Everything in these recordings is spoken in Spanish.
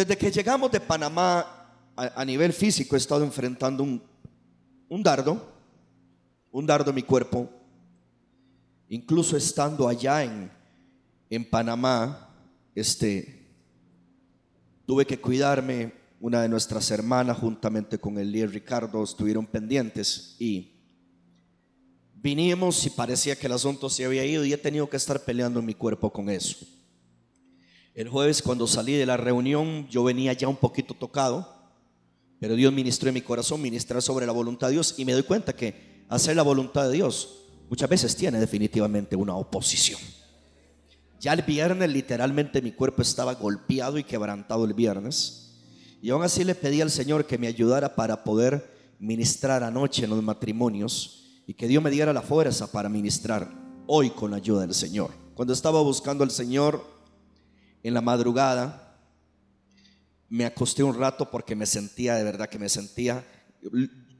Desde que llegamos de Panamá a, nivel físico he estado enfrentando un, un dardo, un dardo en mi cuerpo. Incluso estando allá en, en Panamá, este, tuve que cuidarme. Una de nuestras hermanas, juntamente con el líder Ricardo, estuvieron pendientes y vinimos y parecía que el asunto se había ido y he tenido que estar peleando en mi cuerpo con eso. El jueves cuando salí de la reunión yo venía ya un poquito tocado, pero Dios ministró en mi corazón, ministrar sobre la voluntad de Dios y me doy cuenta que hacer la voluntad de Dios muchas veces tiene definitivamente una oposición. Ya el viernes literalmente mi cuerpo estaba golpeado y quebrantado el viernes. Y aún así le pedí al Señor que me ayudara para poder ministrar anoche en los matrimonios y que Dios me diera la fuerza para ministrar hoy con la ayuda del Señor. Cuando estaba buscando al Señor en la madrugada, me acosté un rato porque me sentía, de verdad que me sentía,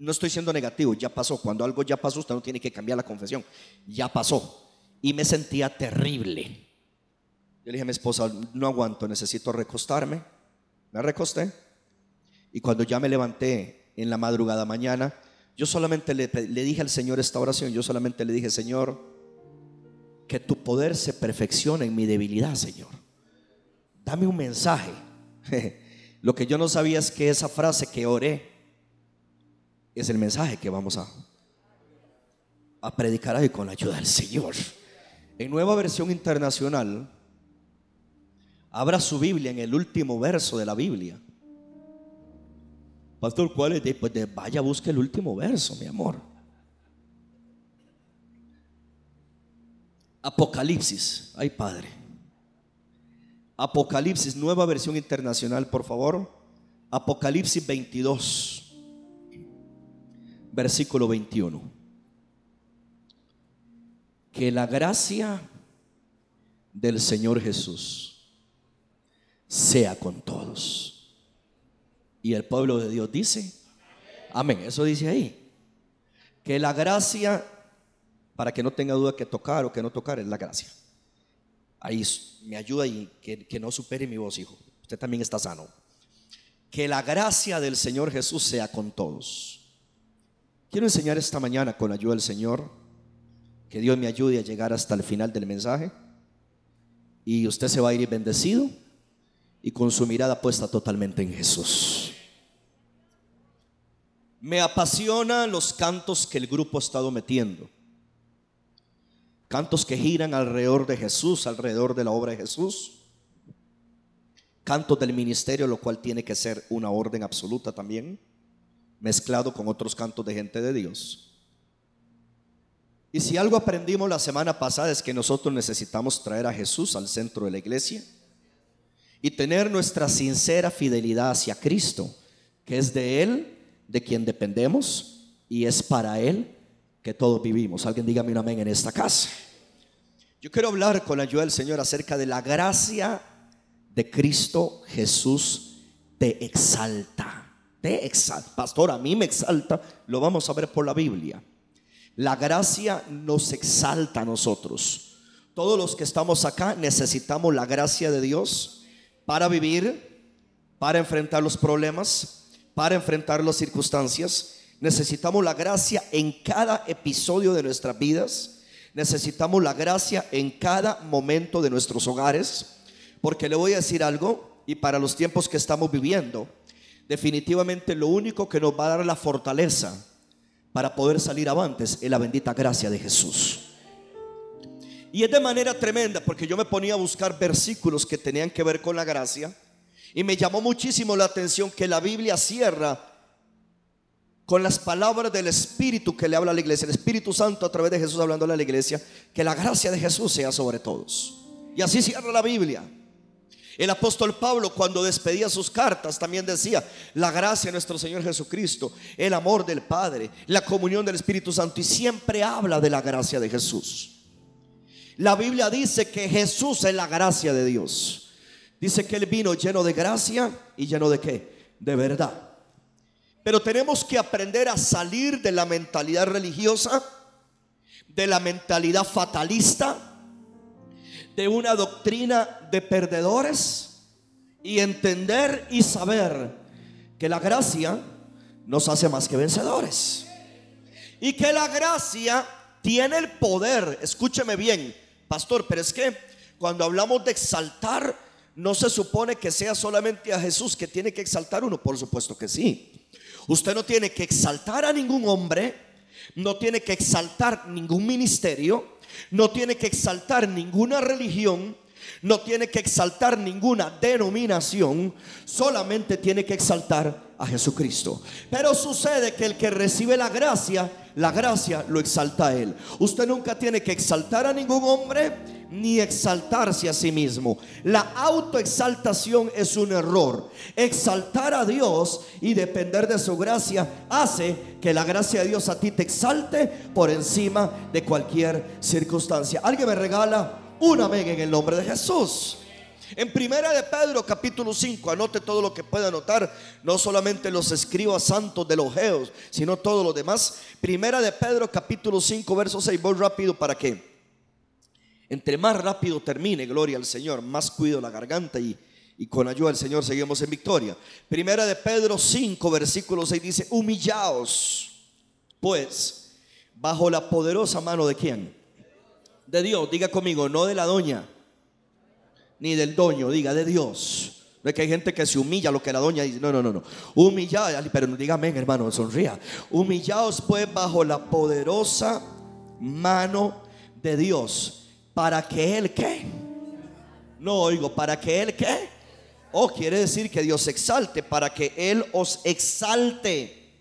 no estoy siendo negativo, ya pasó. Cuando algo ya pasó, usted no tiene que cambiar la confesión. Ya pasó. Y me sentía terrible. Yo le dije a mi esposa, no aguanto, necesito recostarme. Me recosté. Y cuando ya me levanté en la madrugada mañana, yo solamente le, le, dije al Señor esta oración, yo solamente le dije, Señor, que tu poder se perfeccione en mi debilidad, Señor. Dame un mensaje. Lo que yo no sabía es que esa frase que oré es el mensaje que vamos a, predicar hoy con la ayuda del Señor. En nueva versión internacional, abra su Biblia en el último verso de la Biblia. Pastor, ¿cuál es? Pues de, vaya, busque el último verso, mi amor. Apocalipsis. Ay, Padre. Apocalipsis, nueva versión internacional, por favor. Apocalipsis 22, versículo 21. Que la gracia del Señor Jesús sea con todos. Y el pueblo de Dios dice, amén. Eso dice ahí. Que la gracia, para que no tenga duda que tocar o que no tocar, es la gracia. Ahí me ayuda y que, no supere mi voz, hijo. Usted también está sano. Que la gracia del Señor Jesús sea con todos. Quiero enseñar esta mañana con la ayuda del Señor. Que Dios me ayude a llegar hasta el final del mensaje. Y usted se va a ir bendecido y con su mirada puesta totalmente en Jesús. Me apasionan los cantos que el grupo ha estado metiendo. Cantos que giran alrededor de Jesús, alrededor de la obra de Jesús. Cantos del ministerio, lo cual tiene que ser una orden absoluta también, mezclado con otros cantos de gente de Dios. Y si algo aprendimos la semana pasada es que nosotros necesitamos traer a Jesús al centro de la iglesia y tener nuestra sincera fidelidad hacia Cristo, que es de Él, de quien dependemos, y es para Él que todos vivimos. Alguien dígame un amén en esta casa. Yo quiero hablar con la ayuda del Señor acerca de la gracia de Cristo Jesús te exalta. Te exalta. Pastor, a mí me exalta. Lo vamos a ver por la Biblia. La gracia nos exalta a nosotros. Todos los que estamos acá necesitamos la gracia de Dios para vivir, para enfrentar los problemas, para enfrentar las circunstancias. Necesitamos la gracia en cada episodio de nuestras vidas. Necesitamos la gracia en cada momento de nuestros hogares. Porque le voy a decir algo, y para los tiempos que estamos viviendo, definitivamente lo único que nos va a dar la fortaleza para poder salir avantes es la bendita gracia de Jesús. Y es de manera tremenda porque yo me ponía a buscar versículos que tenían que ver con la gracia y me llamó muchísimo la atención que la Biblia cierra con las palabras del Espíritu que le habla a la iglesia, el Espíritu Santo a través de Jesús hablando a la iglesia, que la gracia de Jesús sea sobre todos. Y así cierra la Biblia. El apóstol Pablo cuando despedía sus cartas también decía, la gracia de nuestro Señor Jesucristo, el amor del Padre, la comunión del Espíritu Santo y siempre habla de la gracia de Jesús. La Biblia dice que Jesús es la gracia de Dios. Dice que Él vino lleno de gracia y lleno de qué? De verdad. Pero tenemos que aprender a salir de la mentalidad religiosa, de la mentalidad fatalista, de una doctrina de perdedores y entender y saber que la gracia nos hace más que vencedores. Y que la gracia tiene el poder, escúcheme bien, pastor, pero es que cuando hablamos de exaltar, no se supone que sea solamente a Jesús que tiene que exaltar uno, por supuesto que sí. Usted no tiene que exaltar a ningún hombre, no tiene que exaltar ningún ministerio, no tiene que exaltar ninguna religión, no tiene que exaltar ninguna denominación, solamente tiene que exaltar a Jesucristo. Pero sucede que el que recibe la gracia, la gracia lo exalta a él. Usted nunca tiene que exaltar a ningún hombre ni exaltarse a sí mismo. La autoexaltación es un error. Exaltar a Dios y depender de su gracia hace que la gracia de Dios a ti te exalte por encima de cualquier circunstancia. Alguien me regala un amén en el nombre de Jesús. En primera de Pedro capítulo 5, anote todo lo que pueda anotar, no solamente los escribas santos de los geos, sino todo lo demás. Primera de Pedro capítulo 5, verso 6, voy rápido para que entre más rápido termine, gloria al Señor, más cuido la garganta y, y con ayuda del Señor seguimos en victoria. Primera de Pedro 5, versículo 6 dice, humillaos, pues, bajo la poderosa mano de quién? De Dios, diga conmigo, no de la doña, ni del doño, diga de Dios. No es que hay gente que se humilla lo que la doña dice. No, no, no, no. Humillaos, pero dígame, hermano, sonría. Humillaos pues bajo la poderosa mano de Dios. Para que Él qué. No oigo, para que Él qué. Oh, quiere decir que Dios exalte, para que Él os exalte.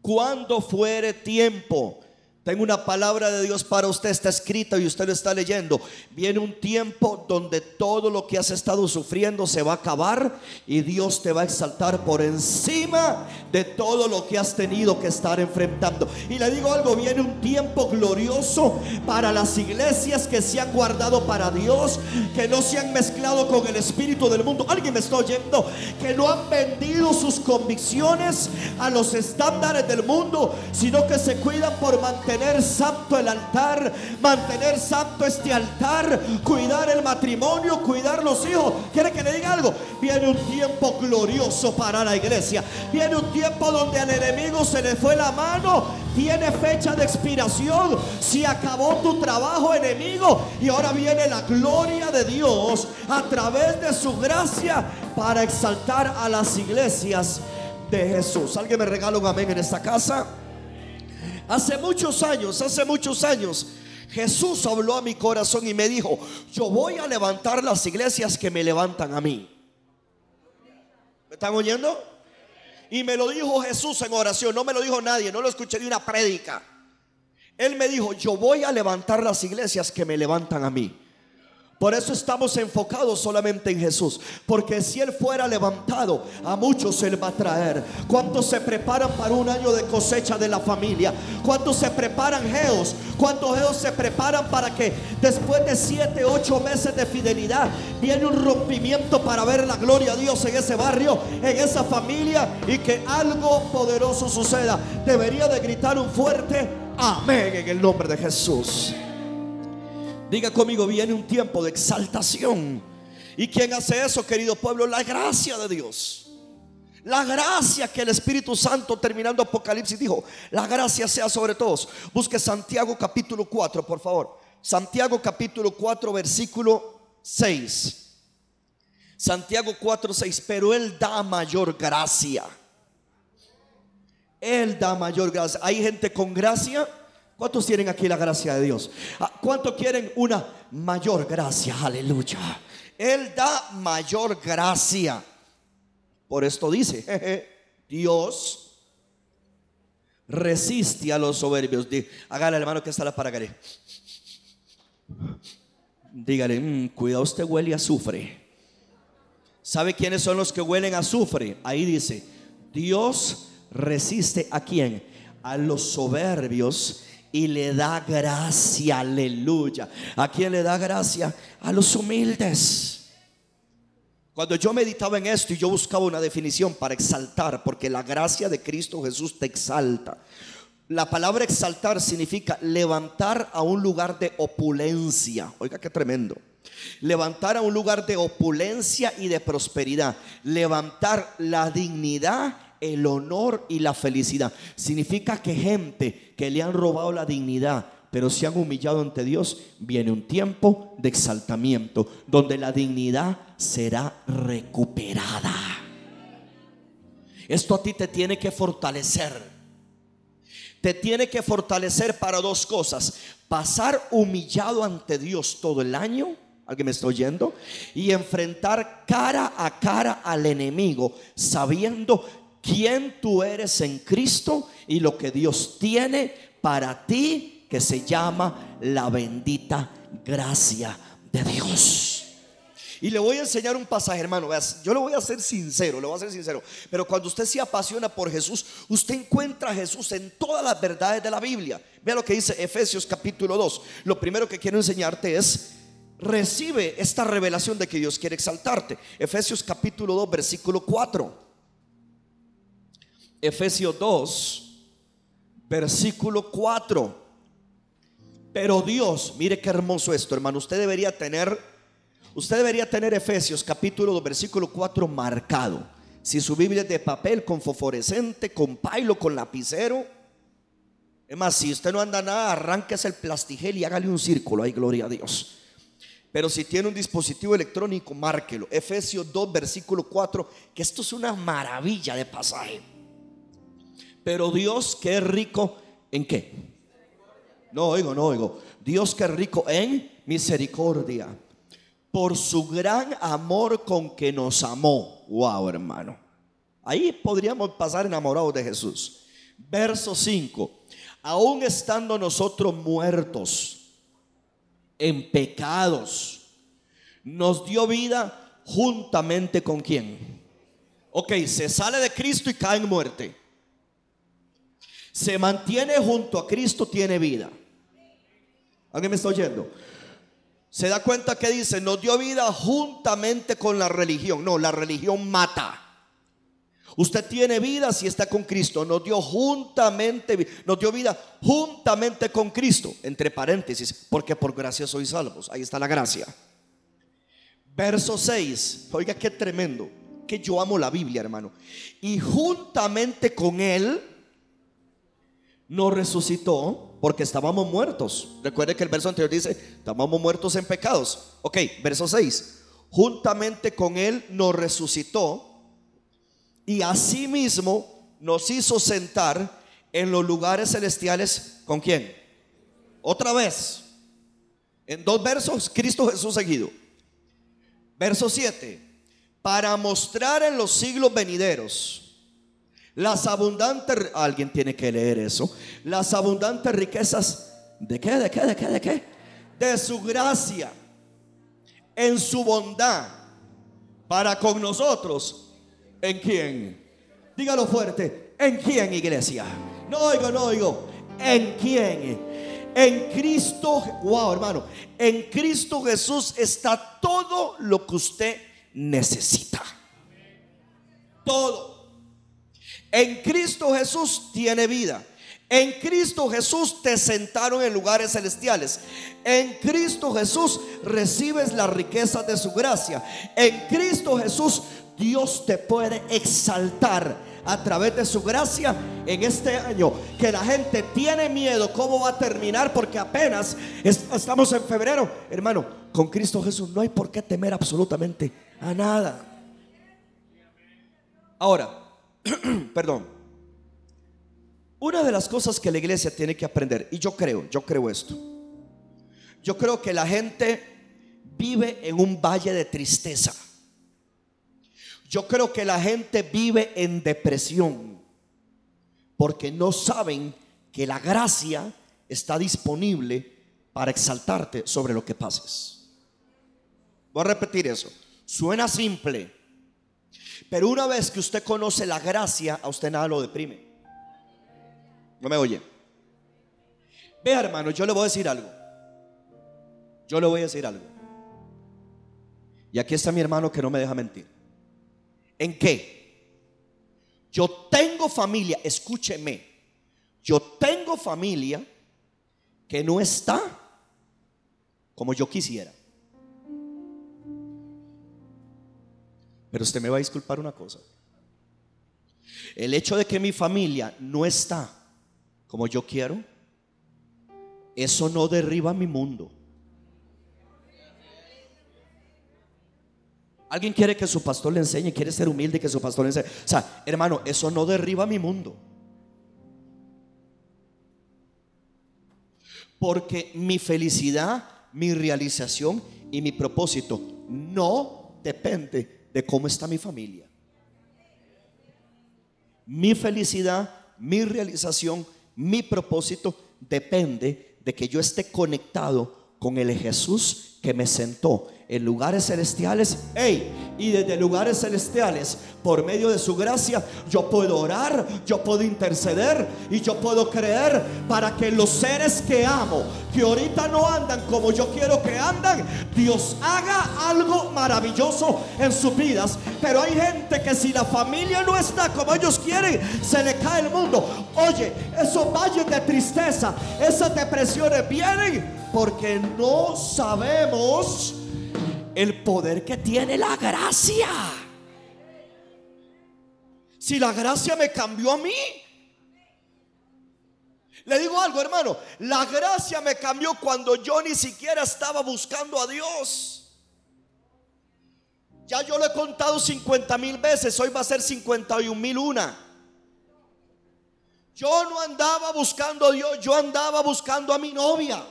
Cuando fuere tiempo tengo una palabra de Dios para usted, está escrita y usted lo está leyendo. Viene un tiempo donde todo lo que has estado sufriendo se va a acabar y Dios te va a exaltar por encima de todo lo que has tenido que estar enfrentando. Y le digo algo, viene un tiempo glorioso para las iglesias que se han guardado para Dios, que no se han mezclado con el espíritu del mundo. Alguien me está oyendo, que no han vendido sus convicciones a los estándares del mundo, sino que se cuidan por mantener mantener santo el altar, mantener santo este altar, cuidar el matrimonio, cuidar los hijos. ¿Quiere que le diga algo? Viene un tiempo glorioso para la iglesia. Viene un tiempo donde al enemigo se le fue la mano. Tiene fecha de expiración. Si acabó tu trabajo enemigo y ahora viene la gloria de Dios a través de su gracia para exaltar a las iglesias de Jesús. ¿Alguien me regala un amén en esta casa? Hace muchos años, hace muchos años, Jesús habló a mi corazón y me dijo, yo voy a levantar las iglesias que me levantan a mí. ¿Me están oyendo? Y me lo dijo Jesús en oración, no me lo dijo nadie, no lo escuché de una prédica. Él me dijo, yo voy a levantar las iglesias que me levantan a mí. Por eso estamos enfocados solamente en Jesús. Porque si Él fuera levantado, a muchos Él va a traer. ¿Cuántos se preparan para un año de cosecha de la familia? ¿Cuántos se preparan geos? ¿Cuántos geos se preparan para que después de siete, ocho meses de fidelidad viene un rompimiento para ver la gloria de Dios en ese barrio, en esa familia y que algo poderoso suceda? Debería de gritar un fuerte amén en el nombre de Jesús. Diga conmigo, viene un tiempo de exaltación. ¿Y quién hace eso, querido pueblo? La gracia de Dios. La gracia que el Espíritu Santo, terminando Apocalipsis, dijo, la gracia sea sobre todos. Busque Santiago capítulo 4, por favor. Santiago capítulo 4, versículo 6. Santiago 4, 6. Pero Él da mayor gracia. Él da mayor gracia. Hay gente con gracia ¿Cuántos tienen aquí la gracia de Dios? Ah, ¿Cuántos quieren una mayor gracia? Aleluya. Él da mayor gracia. Por esto dice, Dios resiste a los soberbios. Hágale hermano que está la paragaré. Dígale, mm, cuidado, usted huele a azufre. ¿Sabe quiénes son los que huelen a azufre? Ahí dice, Dios resiste a quién? A los soberbios y le da gracia, aleluya. ¿A quién le da gracia? A los humildes. Cuando yo meditaba en esto y yo buscaba una definición para exaltar, porque la gracia de Cristo Jesús te exalta. La palabra exaltar significa levantar a un lugar de opulencia. Oiga, qué tremendo. Levantar a un lugar de opulencia y de prosperidad. Levantar la dignidad, el honor y la felicidad. Significa que gente que le han robado la dignidad, pero se han humillado ante Dios, viene un tiempo de exaltamiento, donde la dignidad será recuperada. Esto a ti te tiene que fortalecer te tiene que fortalecer para dos cosas. Pasar humillado ante Dios todo el año. ¿Alguien me está oyendo? Y enfrentar cara a cara al enemigo, sabiendo quién tú eres en Cristo y lo que Dios tiene para ti, que se llama la bendita gracia de Dios. Y le voy a enseñar un pasaje, hermano. Yo le voy a ser sincero, le voy a ser sincero. Pero cuando usted se apasiona por Jesús, usted encuentra a Jesús en todas las verdades de la Biblia. Vea lo que dice Efesios capítulo 2. Lo primero que quiero enseñarte es, recibe esta revelación de que Dios quiere exaltarte. Efesios capítulo 2, versículo 4. Efesios 2, versículo 4. Pero Dios, mire qué hermoso esto, hermano. Usted debería tener Usted debería tener Efesios capítulo 2, versículo 4 marcado. Si su Biblia es de papel, con fosforescente, con pailo, con lapicero. Es más, si usted no anda nada, arránquese el plastigel y hágale un círculo. Ay, gloria a Dios. Pero si tiene un dispositivo electrónico, márquelo. Efesios 2, versículo 4, que esto es una maravilla de pasaje. Pero Dios que es rico en qué? No oigo, no oigo. Dios que es rico en misericordia por su gran amor con que nos amó. Wow, hermano. Ahí podríamos pasar enamorados de Jesús. Verso 5. Aún estando nosotros muertos en pecados, nos dio vida juntamente con quién. Ok, se sale de Cristo y cae en muerte. Se mantiene junto a Cristo, tiene vida. ¿Alguien me está oyendo? se da cuenta que dice, nos dio vida juntamente con la religión. No, la religión mata. Usted tiene vida si está con Cristo. Nos dio juntamente, nos dio vida juntamente con Cristo. Entre paréntesis, porque por gracia sois salvos. Ahí está la gracia. Verso 6. Oiga, qué tremendo. Que yo amo la Biblia, hermano. Y juntamente con Él nos resucitó porque estábamos muertos. Recuerde que el verso anterior dice, estábamos muertos en pecados. Ok, verso 6. Juntamente con Él nos resucitó y asimismo nos hizo sentar en los lugares celestiales. ¿Con quién? Otra vez. En dos versos, Cristo Jesús seguido. Verso 7. Para mostrar en los siglos venideros las abundantes, alguien tiene que leer eso. Las abundantes riquezas, ¿de qué? ¿De qué? ¿De qué? ¿De qué? De su gracia, en su bondad, para con nosotros. ¿En quién? Dígalo fuerte. ¿En quién, iglesia? No oigo, no oigo. ¿En quién? En Cristo, wow, hermano. En Cristo Jesús está todo lo que usted necesita. Todo. En Cristo Jesús tiene vida. En Cristo Jesús te sentaron en lugares celestiales. En Cristo Jesús recibes la riqueza de su gracia. En Cristo Jesús Dios te puede exaltar a través de su gracia en este año. Que la gente tiene miedo cómo va a terminar porque apenas estamos en febrero. Hermano, con Cristo Jesús no hay por qué temer absolutamente a nada. Ahora, perdón, una de las cosas que la iglesia tiene que aprender, y yo creo, yo creo esto, yo creo que la gente vive en un valle de tristeza. Yo creo que la gente vive en depresión porque no saben que la gracia está disponible para exaltarte sobre lo que pases. Voy a repetir eso. Suena simple, pero una vez que usted conoce la gracia, a usted nada lo deprime. No me oye. Vea, hermano, yo le voy a decir algo. Yo le voy a decir algo. Y aquí está mi hermano que no me deja mentir. ¿En qué? Yo tengo familia, escúcheme. Yo tengo familia que no está como yo quisiera. Pero usted me va a disculpar una cosa. El hecho de que mi familia no está como yo quiero, eso no derriba mi mundo. Alguien quiere que su pastor le enseñe, quiere ser humilde que su pastor le enseñe. O sea, hermano, eso no derriba mi mundo. Porque mi felicidad, mi realización y mi propósito no depende de cómo está mi familia. Mi felicidad, mi realización, mi propósito depende de que yo esté conectado con el Jesús que me sentó en lugares celestiales. y desde lugares celestiales, por medio de su gracia, yo puedo orar, yo puedo interceder y yo puedo creer para que los seres que amo, que ahorita no andan como yo quiero que andan, Dios haga algo maravilloso en sus vidas. Pero hay gente que si la familia no está como ellos quieren, se le cae el mundo. Oye, esos valles de tristeza, esas depresiones vienen porque no sabemos el poder que tiene la gracia. Si la gracia me cambió a mí. Le digo algo, hermano. La gracia me cambió cuando yo ni siquiera estaba buscando a Dios. Ya yo lo he contado 50 mil veces. Hoy va a ser 51 mil una. Yo no andaba buscando a Dios. Yo andaba buscando a mi novia.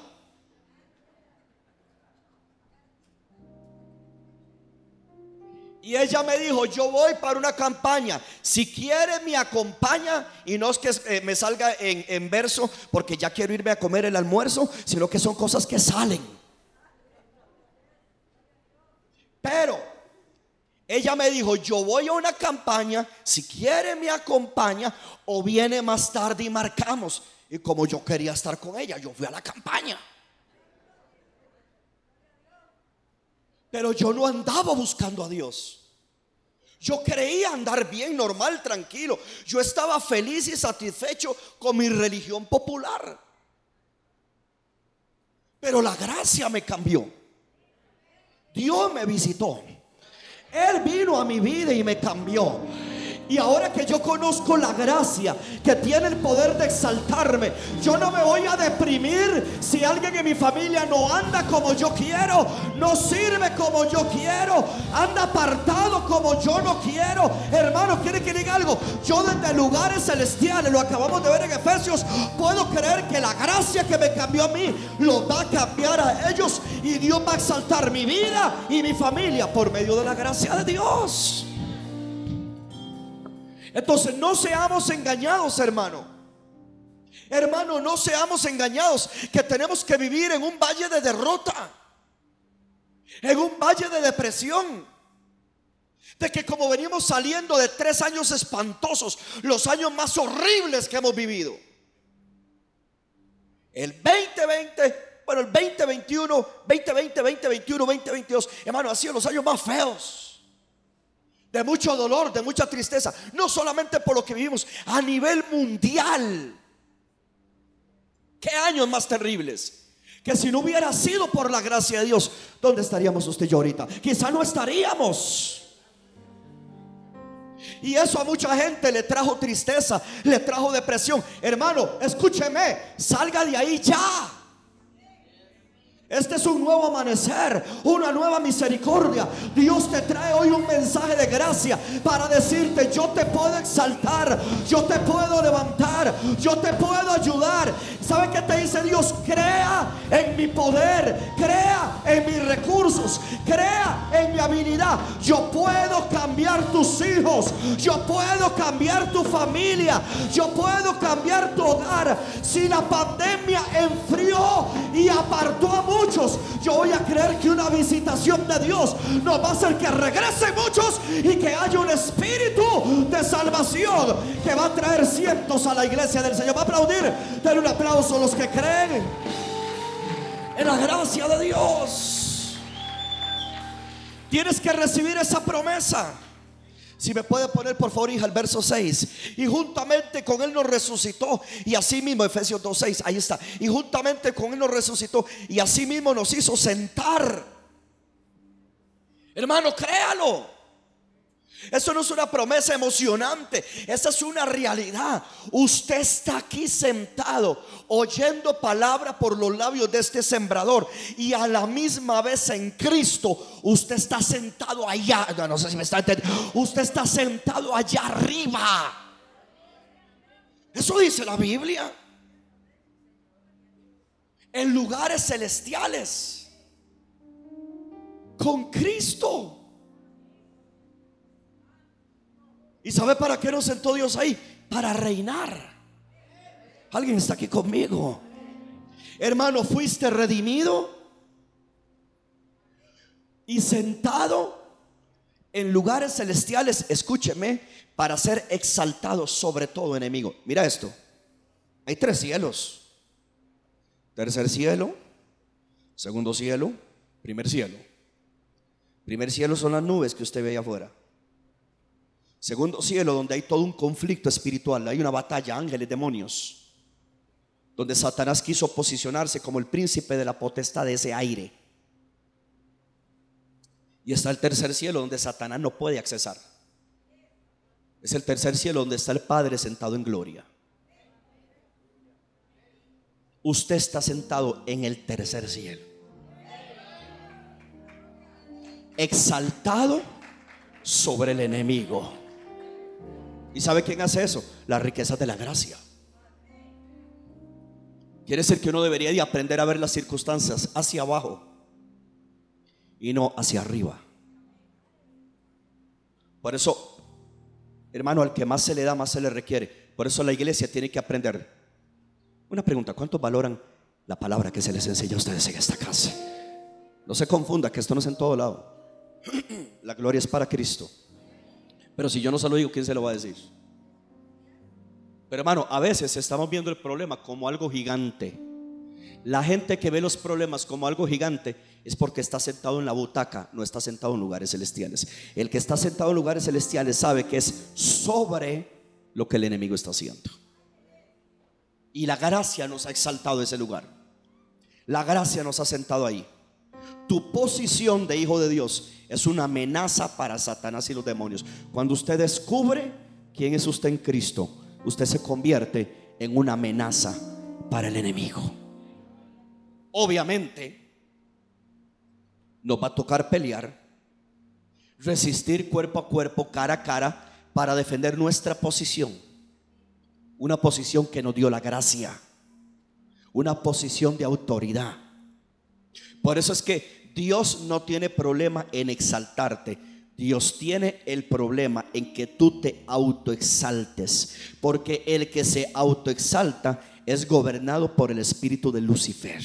Y ella me dijo, yo voy para una campaña. Si quiere me acompaña. Y no es que eh, me salga en, en verso porque ya quiero irme a comer el almuerzo, sino que son cosas que salen. Pero ella me dijo, yo voy a una campaña, si quiere me acompaña o viene más tarde y marcamos. Y como yo quería estar con ella, yo fui a la campaña. Pero yo no andaba buscando a Dios. Yo creía andar bien, normal, tranquilo. Yo estaba feliz y satisfecho con mi religión popular. Pero la gracia me cambió. Dios me visitó. Él vino a mi vida y me cambió. Y ahora que yo conozco la gracia que tiene el poder de exaltarme, yo no me voy a deprimir si alguien en mi familia no anda como yo quiero, no sirve como yo quiero, anda apartado como yo no quiero. Hermano, ¿quiere que diga algo? Yo desde lugares celestiales, lo acabamos de ver en Efesios, puedo creer que la gracia que me cambió a mí lo va a cambiar a ellos y Dios va a exaltar mi vida y mi familia por medio de la gracia de Dios. Entonces no seamos engañados, hermano. Hermano, no seamos engañados que tenemos que vivir en un valle de derrota, en un valle de depresión. De que como venimos saliendo de tres años espantosos, los años más horribles que hemos vivido. El 2020, bueno, el 2021, 2020, 2021, 2022, hermano, han sido los años más feos de mucho dolor, de mucha tristeza, no solamente por lo que vivimos, a nivel mundial. ¿Qué años más terribles? Que si no hubiera sido por la gracia de Dios, ¿dónde estaríamos usted y yo ahorita? Quizá no estaríamos. Y eso a mucha gente le trajo tristeza, le trajo depresión. Hermano, escúcheme, salga de ahí ya. Este es un nuevo amanecer, una nueva misericordia. Dios te trae hoy un mensaje de gracia para decirte, yo te puedo exaltar, yo te puedo levantar, yo te puedo ayudar. ¿Sabe qué te dice Dios? Crea en mi poder, crea en mis recursos, crea en mi habilidad. Yo puedo cambiar tus hijos, yo puedo cambiar tu familia, yo puedo cambiar tu hogar. Si la pandemia enfrió y apartó a muchos, yo voy a creer que una visitación de Dios nos va a hacer que regresen muchos y que haya un espíritu de salvación que va a traer cientos a la iglesia del Señor. Va a aplaudir, dar un aplauso a los que creen en la gracia de Dios. Tienes que recibir esa promesa. Si me puede poner por favor, hija, el verso 6. Y juntamente con Él nos resucitó. Y así mismo, Efesios 2.6, ahí está. Y juntamente con Él nos resucitó. Y así mismo nos hizo sentar. Hermano, créalo. Esto no es una promesa emocionante, esa es una realidad. Usted está aquí sentado oyendo palabra por los labios de este sembrador y a la misma vez en Cristo usted está sentado allá, no sé si me está usted está sentado allá arriba. Eso dice la Biblia. En lugares celestiales. Con Cristo. ¿Y sabe para qué nos sentó Dios ahí? Para reinar. Alguien está aquí conmigo. Hermano, fuiste redimido y sentado en lugares celestiales, escúcheme, para ser exaltado sobre todo enemigo. Mira esto. Hay tres cielos. Tercer cielo, segundo cielo, primer cielo. Primer cielo son las nubes que usted ve ahí afuera. Segundo cielo, donde hay todo un conflicto espiritual, hay una batalla, ángeles, demonios, donde Satanás quiso posicionarse como el príncipe de la potestad de ese aire. Y está el tercer cielo, donde Satanás no puede accesar. Es el tercer cielo donde está el Padre sentado en gloria. Usted está sentado en el tercer cielo. Exaltado sobre el enemigo. ¿Y sabe quién hace eso? La riqueza de la gracia. Quiere decir que uno debería de aprender a ver las circunstancias hacia abajo y no hacia arriba. Por eso, hermano, al que más se le da, más se le requiere. Por eso la iglesia tiene que aprender. Una pregunta, ¿cuántos valoran la palabra que se les enseña a ustedes en esta casa? No se confunda que esto no es en todo lado. La gloria es para Cristo. Pero si yo no se lo digo, ¿quién se lo va a decir? Pero hermano, a veces estamos viendo el problema como algo gigante. La gente que ve los problemas como algo gigante es porque está sentado en la butaca, no está sentado en lugares celestiales. El que está sentado en lugares celestiales sabe que es sobre lo que el enemigo está haciendo. Y la gracia nos ha exaltado ese lugar. La gracia nos ha sentado ahí. Tu posición de hijo de Dios es una amenaza para Satanás y los demonios. Cuando usted descubre quién es usted en Cristo, usted se convierte en una amenaza para el enemigo. Obviamente, nos va a tocar pelear, resistir cuerpo a cuerpo, cara a cara, para defender nuestra posición. Una posición que nos dio la gracia. Una posición de autoridad. Por eso es que Dios no tiene problema en exaltarte. Dios tiene el problema en que tú te autoexaltes. Porque el que se autoexalta es gobernado por el espíritu de Lucifer.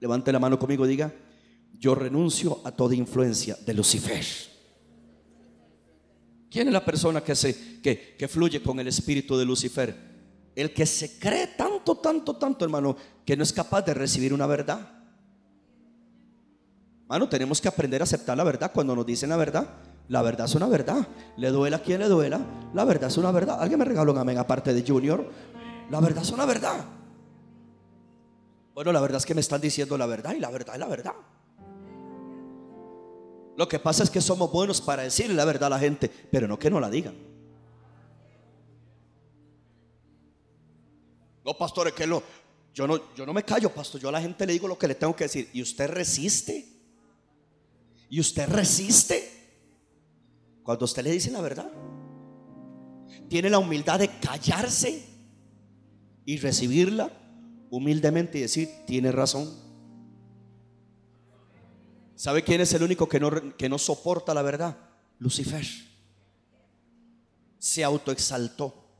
Levante la mano conmigo diga, yo renuncio a toda influencia de Lucifer. ¿Quién es la persona que, se, que, que fluye con el espíritu de Lucifer? El que se cree tanto, tanto, tanto, hermano, que no es capaz de recibir una verdad. Hermano, tenemos que aprender a aceptar la verdad cuando nos dicen la verdad. La verdad es una verdad. Le duela a quien le duela. La verdad es una verdad. Alguien me regaló un amén aparte de Junior. La verdad es una verdad. Bueno, la verdad es que me están diciendo la verdad y la verdad es la verdad. Lo que pasa es que somos buenos para decirle la verdad a la gente, pero no que no la digan. No, pastor, es que lo, yo no, yo no me callo, pastor. Yo a la gente le digo lo que le tengo que decir. ¿Y usted resiste? ¿Y usted resiste? Cuando usted le dice la verdad. Tiene la humildad de callarse y recibirla humildemente y decir, tiene razón. ¿Sabe quién es el único que no, que no soporta la verdad? Lucifer. Se autoexaltó.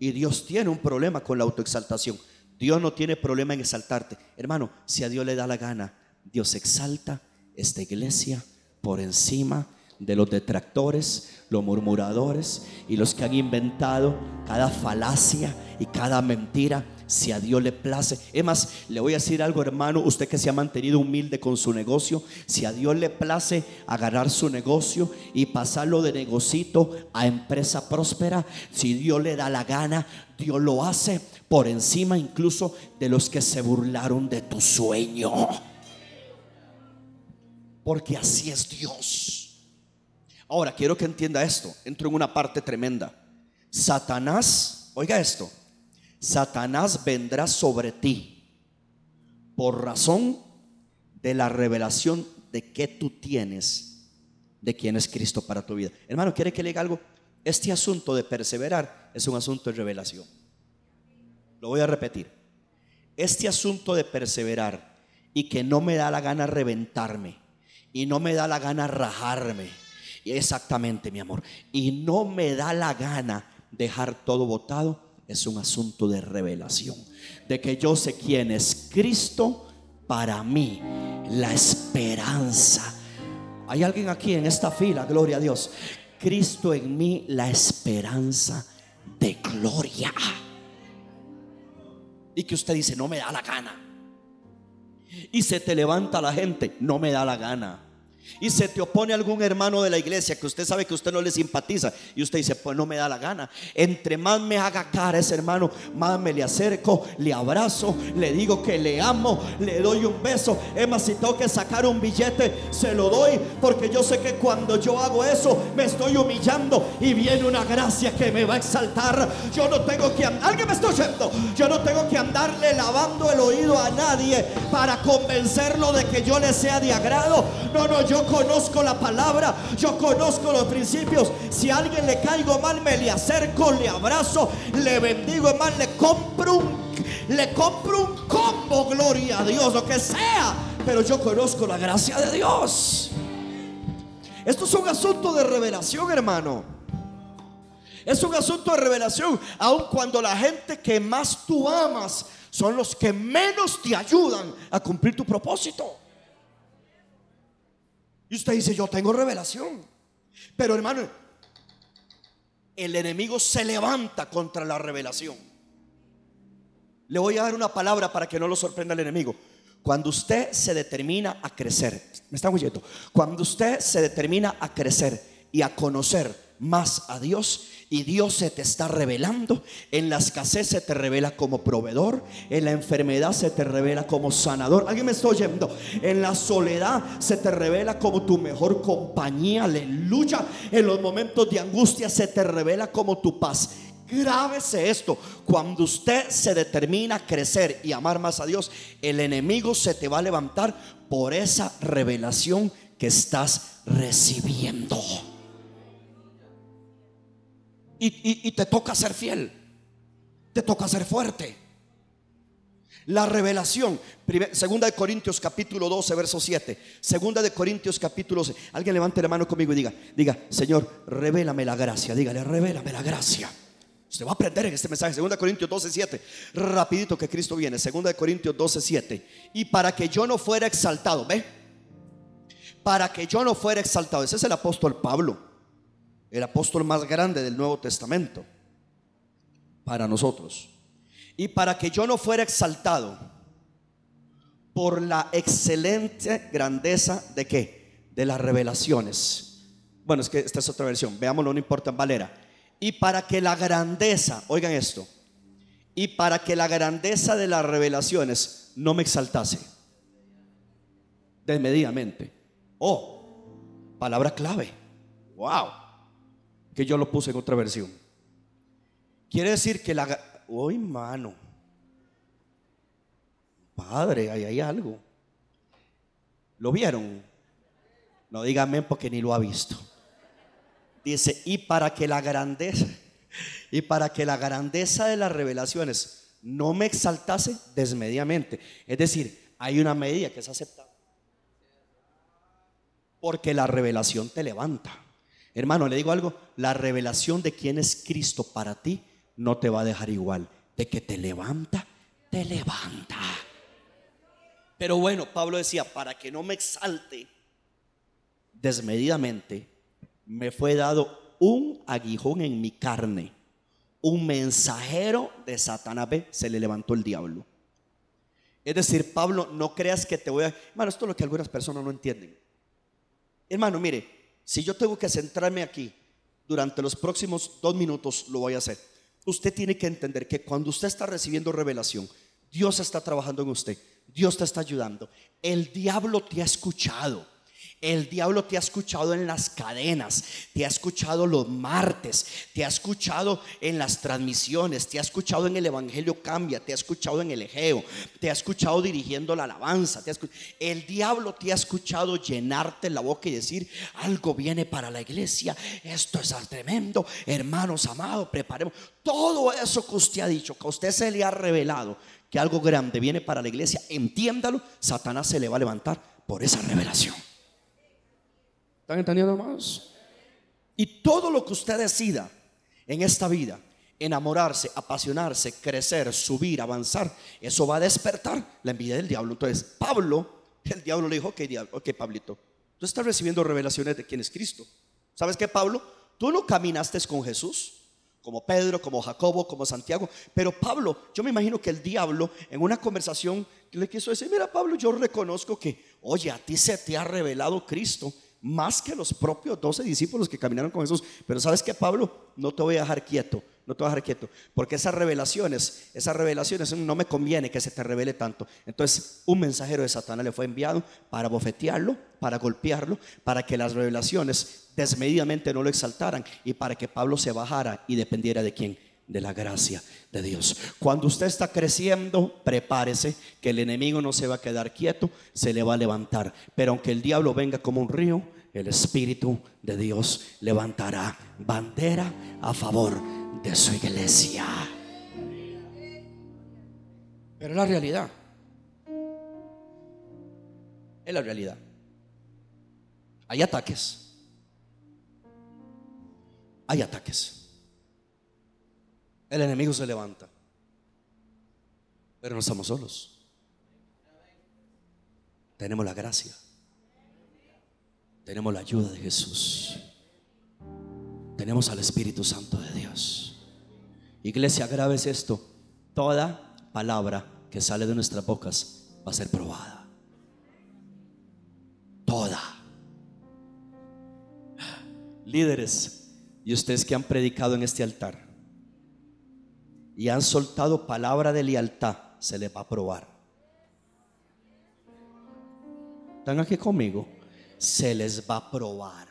Y Dios tiene un problema con la autoexaltación. Dios no tiene problema en exaltarte. Hermano, si a Dios le da la gana, Dios exalta esta iglesia por encima de los detractores, los murmuradores y los que han inventado cada falacia y cada mentira. Si a Dios le place. Es más, le voy a decir algo, hermano, usted que se ha mantenido humilde con su negocio, si a Dios le place agarrar su negocio y pasarlo de negocito a empresa próspera, si Dios le da la gana, Dios lo hace por encima incluso de los que se burlaron de tu sueño. Porque así es Dios. Ahora, quiero que entienda esto. Entro en una parte tremenda. Satanás, oiga esto, Satanás vendrá sobre ti por razón de la revelación de que tú tienes de quién es Cristo para tu vida. Hermano, ¿quiere que le diga algo? Este asunto de perseverar es un asunto de revelación. Lo voy a repetir. Este asunto de perseverar y que no me da la gana reventarme y no me da la gana rajarme. Exactamente, mi amor. Y no me da la gana dejar todo botado. Es un asunto de revelación. De que yo sé quién es Cristo para mí. La esperanza. Hay alguien aquí en esta fila, gloria a Dios. Cristo en mí, la esperanza de gloria. Y que usted dice, no me da la gana y se te levanta la gente, no me da la gana y se te opone algún hermano de la iglesia que usted sabe que usted no le simpatiza y usted dice, pues no me da la gana. Entre más me haga cara ese hermano, más me le acerco, le abrazo, le digo que le amo, le doy un beso. Es más, si tengo que sacar un billete, se lo doy porque yo sé que cuando yo hago eso me estoy humillando y viene una gracia que me va a exaltar. Yo no tengo que andar, alguien me está oyendo, yo no tengo que andarle lavando el oído a nadie para convencerlo de que yo le sea de agrado. No, no, yo conozco la palabra, yo conozco los principios. Si a alguien le caigo mal, me le acerco, le abrazo, le bendigo, mal le compro un le compro un combo, gloria a Dios, lo que sea. Pero yo conozco la gracia de Dios. Esto es un asunto de revelación, hermano. Es un asunto de revelación, aun cuando la gente que más tú amas son los que menos te ayudan a cumplir tu propósito. Y usted dice, yo tengo revelación. Pero hermano, el enemigo se levanta contra la revelación. Le voy a dar una palabra para que no lo sorprenda el enemigo. Cuando usted se determina a crecer, me están oyendo, cuando usted se determina a crecer y a conocer más a Dios y Dios se te está revelando. En la escasez se te revela como proveedor, en la enfermedad se te revela como sanador. ¿Alguien me está oyendo? En la soledad se te revela como tu mejor compañía, aleluya. En los momentos de angustia se te revela como tu paz. Grábese esto, cuando usted se determina a crecer y amar más a Dios, el enemigo se te va a levantar por esa revelación que estás recibiendo y, te toca ser fiel, te toca ser fuerte. La revelación, segunda de Corintios capítulo 12, verso 7. Segunda de Corintios capítulo 12. Alguien levante la mano conmigo y diga, diga, Señor, revélame la gracia. Dígale, revélame la gracia. Usted va a aprender en este mensaje. Segunda de Corintios 12, 7. Rapidito que Cristo viene. Segunda de Corintios 12, 7. Y para que yo no fuera exaltado, ¿ve? Para que yo no fuera exaltado. Ese es el apóstol Pablo el apóstol más grande del Nuevo Testamento, para nosotros. Y para que yo no fuera exaltado por la excelente grandeza de qué? De las revelaciones. Bueno, es que esta es otra versión, veámoslo, no importa Valera. Y para que la grandeza, oigan esto, y para que la grandeza de las revelaciones no me exaltase desmedidamente. Oh, palabra clave. Wow que yo lo puse en otra versión. Quiere decir que la... Uy, mano. Padre, ahí hay algo. ¿Lo vieron? No dígame porque ni lo ha visto. Dice, y para que la grandeza, y para que la grandeza de las revelaciones no me exaltase desmedidamente. Es decir, hay una medida que es aceptada. Porque la revelación te levanta. Hermano, le digo algo, la revelación de quién es Cristo para ti no te va a dejar igual. De que te levanta, te levanta. Pero bueno, Pablo decía, para que no me exalte desmedidamente, me fue dado un aguijón en mi carne. Un mensajero de Satanás, se le levantó el diablo. Es decir, Pablo, no creas que te voy a... Hermano, esto es lo que algunas personas no entienden. Hermano, mire, si yo tengo que centrarme aquí durante los próximos dos minutos, lo voy a hacer. Usted tiene que entender que cuando usted está recibiendo revelación, Dios está trabajando en usted, Dios te está ayudando. El diablo te ha escuchado. El diablo te ha escuchado en las cadenas, te ha escuchado los martes, te ha escuchado en las transmisiones, te ha escuchado en el Evangelio Cambia, te ha escuchado en el Egeo, te ha escuchado dirigiendo la alabanza. el diablo te ha escuchado llenarte la boca y decir, algo viene para la iglesia, esto es tremendo, hermanos amados, preparemos. Todo eso que usted ha dicho, que a usted se le ha revelado, que algo grande viene para la iglesia, entiéndalo, Satanás se le va a levantar por esa revelación. ¿Están entendiendo, hermanos? Y todo lo que usted decida en esta vida, enamorarse, apasionarse, crecer, subir, avanzar, eso va a despertar la envidia del diablo. Entonces, Pablo, el diablo le dijo, ok, diablo, ok, Pablito, tú estás recibiendo revelaciones de quién es Cristo. ¿Sabes qué, Pablo? Tú no caminaste con Jesús, como Pedro, como Jacobo, como Santiago, pero Pablo, yo me imagino que el diablo en una conversación le quiso decir, mira Pablo, yo reconozco que, oye, a ti se te ha revelado Cristo más que los propios doce discípulos que caminaron con Jesús. Pero sabes que Pablo, no te voy a dejar quieto, no te voy a dejar quieto, porque esas revelaciones, esas revelaciones no me conviene que se te revele tanto. Entonces, un mensajero de Satanás le fue enviado para bofetearlo, para golpearlo, para que las revelaciones desmedidamente no lo exaltaran y para que Pablo se bajara y dependiera de quién, de la gracia de Dios. Cuando usted está creciendo, prepárese que el enemigo no se va a quedar quieto, se le va a levantar. Pero aunque el diablo venga como un río, el Espíritu de Dios levantará bandera a favor de su iglesia. Pero la realidad. Es la realidad. Hay ataques. Hay ataques. El enemigo se levanta. Pero no estamos solos. Tenemos la gracia. Tenemos la ayuda de Jesús. Tenemos al Espíritu Santo de Dios. Iglesia, grave es esto. Toda palabra que sale de nuestras bocas va a ser probada. Toda. Líderes y ustedes que han predicado en este altar y han soltado palabra de lealtad, se les va a probar. ¿Están aquí conmigo? Se les va a probar.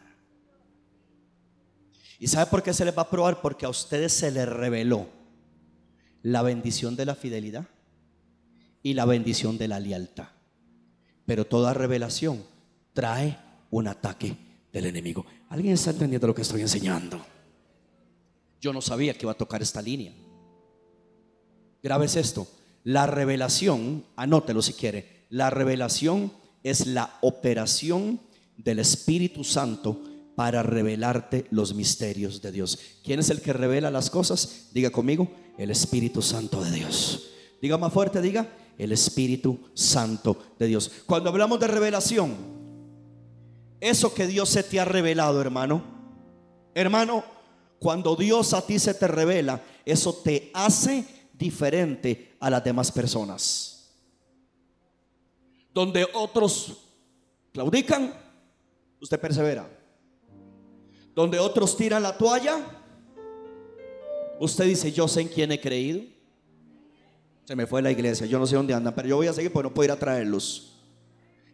¿Y sabe por qué se les va a probar? Porque a ustedes se les reveló la bendición de la fidelidad y la bendición de la lealtad. Pero toda revelación trae un ataque del enemigo. ¿Alguien está entendiendo lo que estoy enseñando? Yo no sabía que iba a tocar esta línea. Grave es esto. La revelación, anótelo si quiere, la revelación es la operación del Espíritu Santo para revelarte los misterios de Dios. ¿Quién es el que revela las cosas? Diga conmigo, el Espíritu Santo de Dios. Diga más fuerte, diga, el Espíritu Santo de Dios. Cuando hablamos de revelación, eso que Dios se te ha revelado, hermano, hermano, cuando Dios a ti se te revela, eso te hace diferente a las demás personas. Donde otros claudican, usted persevera. Donde otros tiran la toalla, usted dice, yo sé en quién he creído. Se me fue la iglesia, yo no sé dónde andan, pero yo voy a seguir porque no puedo ir a traerlos.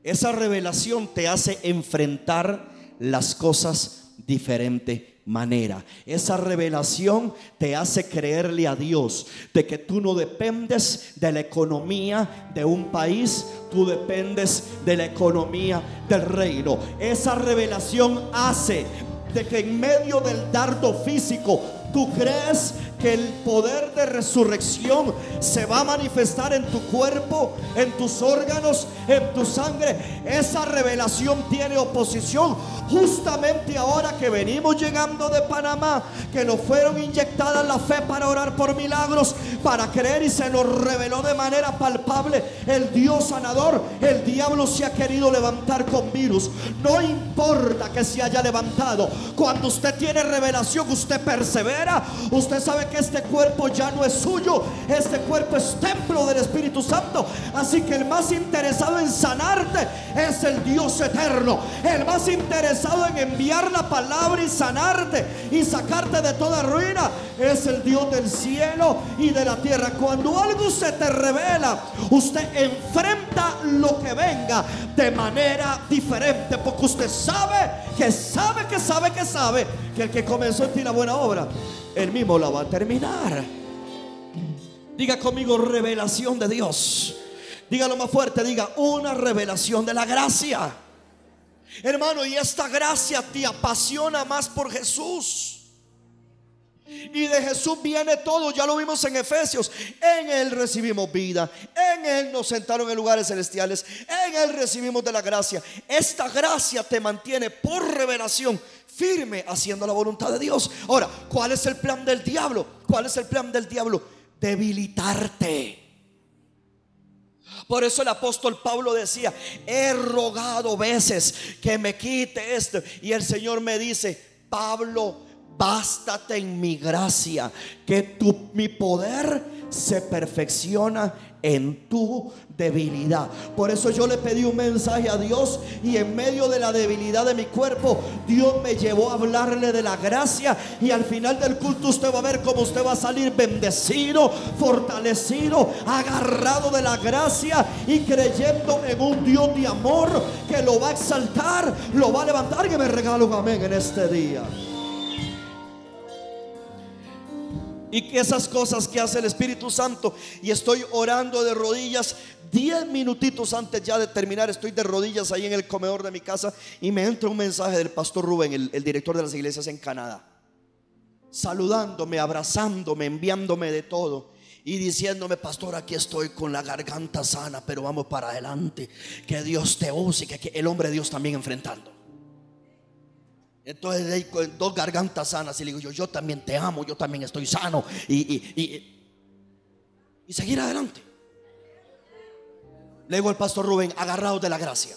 Esa revelación te hace enfrentar las cosas diferente manera. Esa revelación te hace creerle a Dios de que tú no dependes de la economía de un país, tú dependes de la economía del reino. Esa revelación hace de que en medio del dardo físico tú crees que el poder de resurrección se va a manifestar en tu cuerpo, en tus órganos, en tu sangre. Esa revelación tiene oposición. Justamente ahora que venimos llegando de Panamá, que nos fueron inyectadas la fe para orar por milagros, para creer y se nos reveló de manera palpable el Dios sanador. El diablo se ha querido levantar con virus. No importa que se haya levantado. Cuando usted tiene revelación, usted persevera. Usted sabe que este cuerpo ya no es suyo, este cuerpo es templo del Espíritu Santo. Así que el más interesado en sanarte es el Dios eterno. El más interesado en enviar la palabra y sanarte y sacarte de toda ruina es el Dios del cielo y de la tierra. Cuando algo se te revela, usted enfrenta lo que venga de manera diferente, porque usted sabe que sabe que sabe que sabe que el que comenzó en ti la buena obra, él mismo la va a terminar. Diga conmigo revelación de Dios. Dígalo más fuerte, diga una revelación de la gracia. Hermano, y esta gracia te apasiona más por Jesús. Y de Jesús viene todo, ya lo vimos en Efesios. En Él recibimos vida, en Él nos sentaron en lugares celestiales, en Él recibimos de la gracia. Esta gracia te mantiene por revelación firme haciendo la voluntad de Dios. Ahora, ¿cuál es el plan del diablo? ¿Cuál es el plan del diablo? Debilitarte. Por eso el apóstol Pablo decía, he rogado veces que me quite esto. Y el Señor me dice, Pablo, bástate en mi gracia, que tu, mi poder se perfecciona en tu debilidad. Por eso yo le pedí un mensaje a Dios y en medio de la debilidad de mi cuerpo, Dios me llevó a hablarle de la gracia y al final del culto usted va a ver cómo usted va a salir bendecido, fortalecido, agarrado de la gracia y creyendo en un Dios de amor que lo va a exaltar, lo va a levantar, que me regalo amén en este día. Y esas cosas que hace el Espíritu Santo y estoy orando de rodillas diez minutitos antes ya de terminar estoy de rodillas ahí en el comedor de mi casa y me entra un mensaje del pastor Rubén el, director de las iglesias en Canadá saludándome abrazándome enviándome de todo y diciéndome, pastor, aquí estoy con la garganta sana, pero vamos para adelante. Que Dios te use que el hombre de Dios también enfrentando. Entonces ahí con dos gargantas sanas y le digo yo, yo también te amo, yo también estoy sano y, y, y, y seguir adelante. Le digo al pastor Rubén, agarrados de la gracia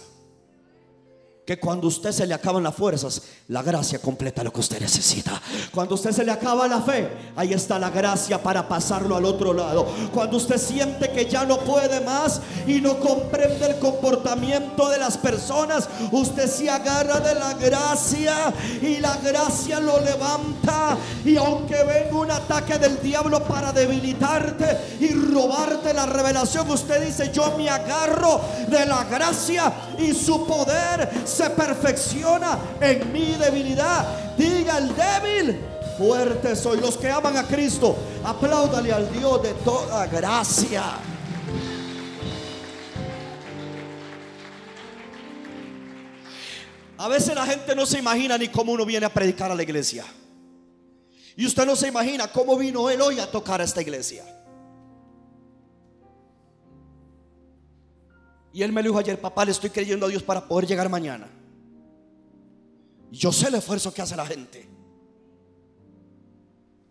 que cuando usted se le acaban las fuerzas, la gracia completa lo que usted necesita. Cuando usted se le acaba la fe, ahí está la gracia para pasarlo al otro lado. Cuando usted siente que ya no puede más y no comprende el comportamiento de las personas, usted se agarra de la gracia y la gracia lo levanta. Y aunque venga un ataque del diablo para debilitarte y robarte la revelación, usted dice, yo me agarro de la gracia y su poder se perfecciona en mi debilidad. Diga el débil, fuerte soy. Los que aman a Cristo, apláudale al Dios de toda gracia. A veces la gente no se imagina ni cómo uno viene a predicar a la iglesia. Y usted no se imagina cómo vino él hoy a tocar a esta iglesia. Y él me dijo ayer, papá, le estoy creyendo a Dios para poder llegar mañana. Yo sé el esfuerzo que hace la gente.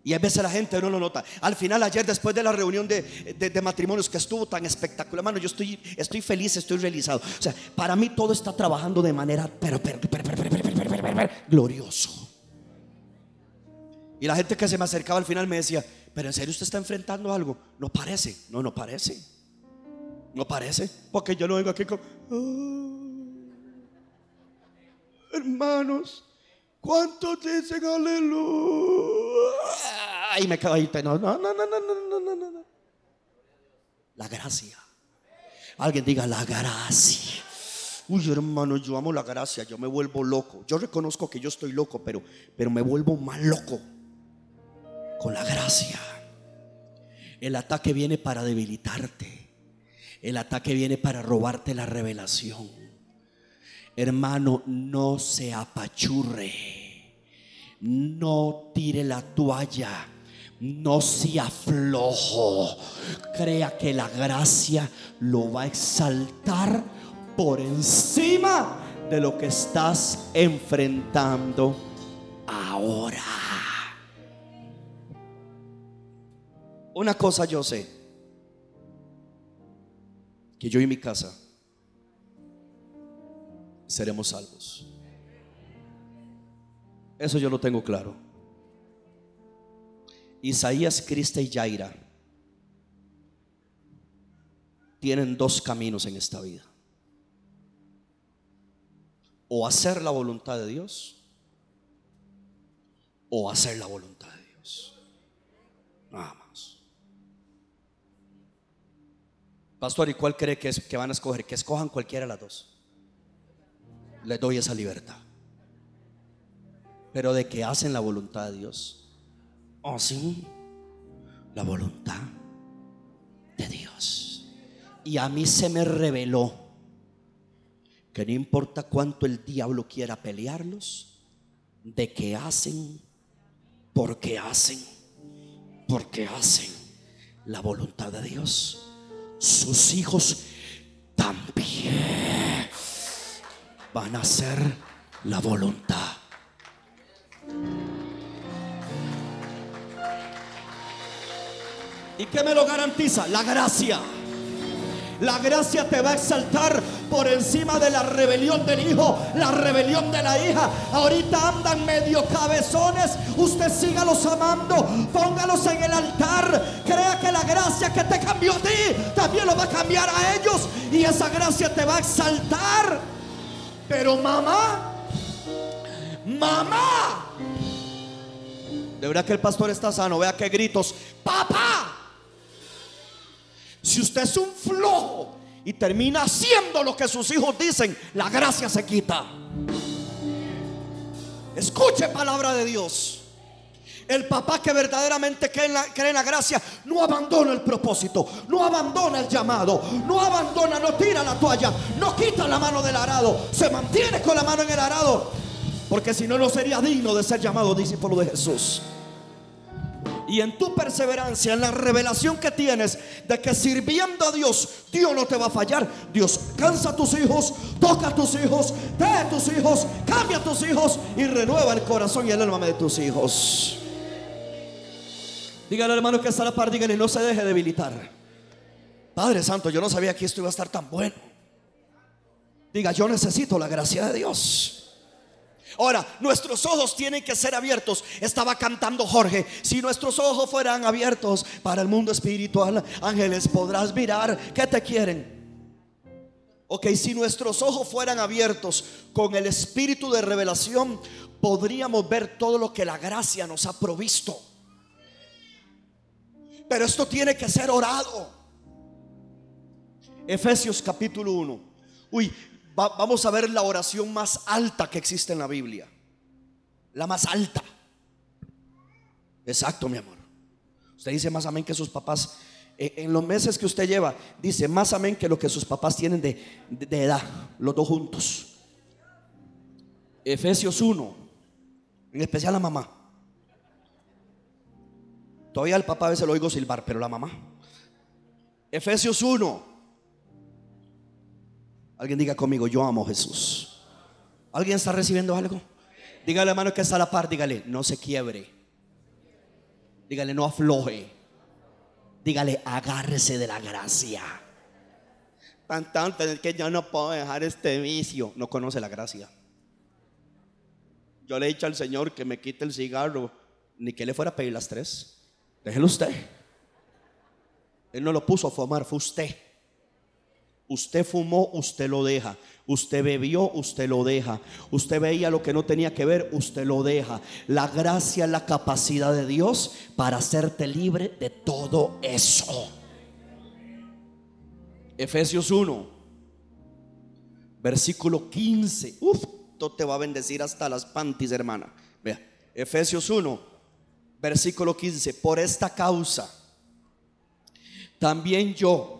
Y a veces la gente no lo nota. Al final, ayer, después de la reunión de, matrimonios que estuvo tan espectacular, hermano, yo estoy, estoy feliz, estoy realizado. O sea, para mí todo está trabajando de manera pero, glorioso. Y la gente que se me acercaba al final me decía, pero en serio usted está enfrentando algo. No parece, no, no parece. No parece, porque yo no vengo aquí con... hermanos, ¿cuántos dicen aleluya? Y me quedo ahí, no, no, no, no, no, no, no, no. La gracia. Alguien diga la gracia. Uy, hermano, yo amo la gracia, yo me vuelvo loco. Yo reconozco que yo estoy loco, pero, pero me vuelvo más loco con la gracia. El ataque viene para debilitarte. El ataque viene para robarte la revelación. Hermano, no se apachurre. No tire la toalla. No se aflojo. Crea que la gracia lo va a exaltar por encima de lo que estás enfrentando ahora. Una cosa yo sé que yo y mi casa seremos salvos. Eso yo lo tengo claro. Isaías, Crista y Yaira tienen dos caminos en esta vida. O hacer la voluntad de Dios o hacer la voluntad de Dios. Nada más. Pastor, ¿y cuál cree que, van a escoger? Que escojan cualquiera de las dos. Les doy esa libertad. Pero de que hacen la voluntad de Dios. Oh, sí. La voluntad de Dios. Y a mí se me reveló que no importa cuánto el diablo quiera pelearlos, de que hacen porque hacen, porque hacen la voluntad de Dios. Sus hijos también van a hacer la voluntad. ¿Y qué me lo garantiza? La gracia. La gracia te va a exaltar por encima de la rebelión del hijo, la rebelión de la hija. Ahorita andan medio cabezones. Usted sígalos amando, póngalos en el altar. Crea que la gracia que te cambió a ti también lo va a cambiar a ellos. Y esa gracia te va a exaltar. Pero mamá, mamá. De verdad que el pastor está sano. Vea qué gritos. Papá. Si usted es un flojo y termina haciendo lo que sus hijos dicen, la gracia se quita. Escuche palabra de Dios. El papá que verdaderamente cree en, la, la, gracia no abandona el propósito, no abandona el llamado, no abandona, no tira la toalla, no quita la mano del arado, se mantiene con la mano en el arado, porque si no, no sería digno de ser llamado discípulo de Jesús y en tu perseverancia, en la revelación que tienes de que sirviendo a Dios, Dios no te va a fallar. Dios cansa a tus hijos, toca a tus hijos, te a tus hijos, cambia a tus hijos y renueva el corazón y el alma de tus hijos. Dígale hermano que está a la par, dígale, no se deje debilitar. Padre Santo, yo no sabía que esto iba a estar tan bueno. Diga, yo necesito la gracia de Dios. Ahora, nuestros ojos tienen que ser abiertos. Estaba cantando Jorge. Si nuestros ojos fueran abiertos para el mundo espiritual, ángeles, podrás mirar que te quieren. Ok, si nuestros ojos fueran abiertos con el espíritu de revelación, podríamos ver todo lo que la gracia nos ha provisto. Pero esto tiene que ser orado. Efesios capítulo 1. Uy, vamos a ver la oración más alta que existe en la Biblia. La más alta. Exacto, mi amor. Usted dice más amén que sus papás. Eh, en los meses que usted lleva, dice más amén que lo que sus papás tienen de, de edad, los dos juntos. Efesios 1, en especial la mamá. Todavía el papá a veces lo oigo silbar, pero la mamá. Efesios 1, Alguien diga conmigo, yo amo a Jesús. ¿Alguien está recibiendo algo? Dígale hermano que está a la par, dígale, no se quiebre. Dígale, no afloje. Dígale, agárrese de la gracia. Tan tanto es que yo no puedo dejar este vicio. No conoce la gracia. Yo le he dicho al Señor que me quite el cigarro, ni que le fuera a pedir las tres. Déjelo usted. Él no lo puso a fumar, fue usted. Usted fumó, usted lo deja. Usted bebió, usted lo deja. Usted veía lo que no tenía que ver, usted lo deja. La gracia es la capacidad de Dios para hacerte libre de todo eso. Efesios 1, versículo 15. Uf, esto te va a bendecir hasta las panties, hermana. Vea, Efesios 1, versículo 15. Por esta causa, también yo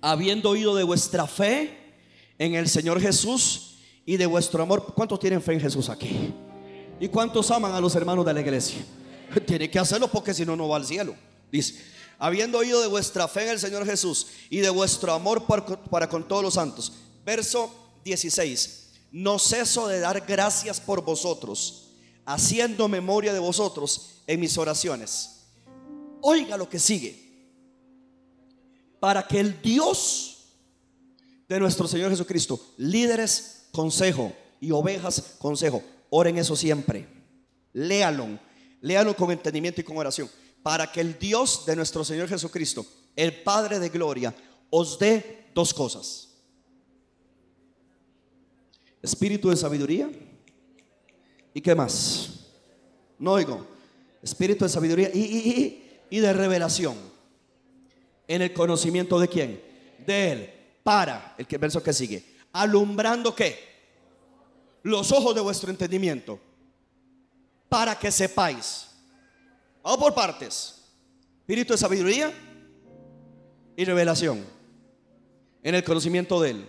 habiendo oído de vuestra fe en el Señor Jesús y de vuestro amor. ¿Cuántos tienen fe en Jesús aquí? ¿Y cuántos aman a los hermanos de la iglesia? Tiene que hacerlo porque si no, no va al cielo. Dice, habiendo oído de vuestra fe en el Señor Jesús y de vuestro amor para, con todos los santos. Verso 16. No ceso de dar gracias por vosotros, haciendo memoria de vosotros en mis oraciones. Oiga lo que sigue para que el Dios de nuestro Señor Jesucristo, líderes, consejo y ovejas, consejo, oren eso siempre. Léalo. Léalo con entendimiento y con oración. Para que el Dios de nuestro Señor Jesucristo, el Padre de gloria, os dé dos cosas. Espíritu de sabiduría. ¿Y qué más? No oigo. Espíritu de sabiduría y, de revelación. En el conocimiento de quién? De Él. Para, el verso que sigue. Alumbrando qué? Los ojos de vuestro entendimiento. Para que sepáis. Vamos por partes. Espíritu de sabiduría y revelación. En el conocimiento de Él.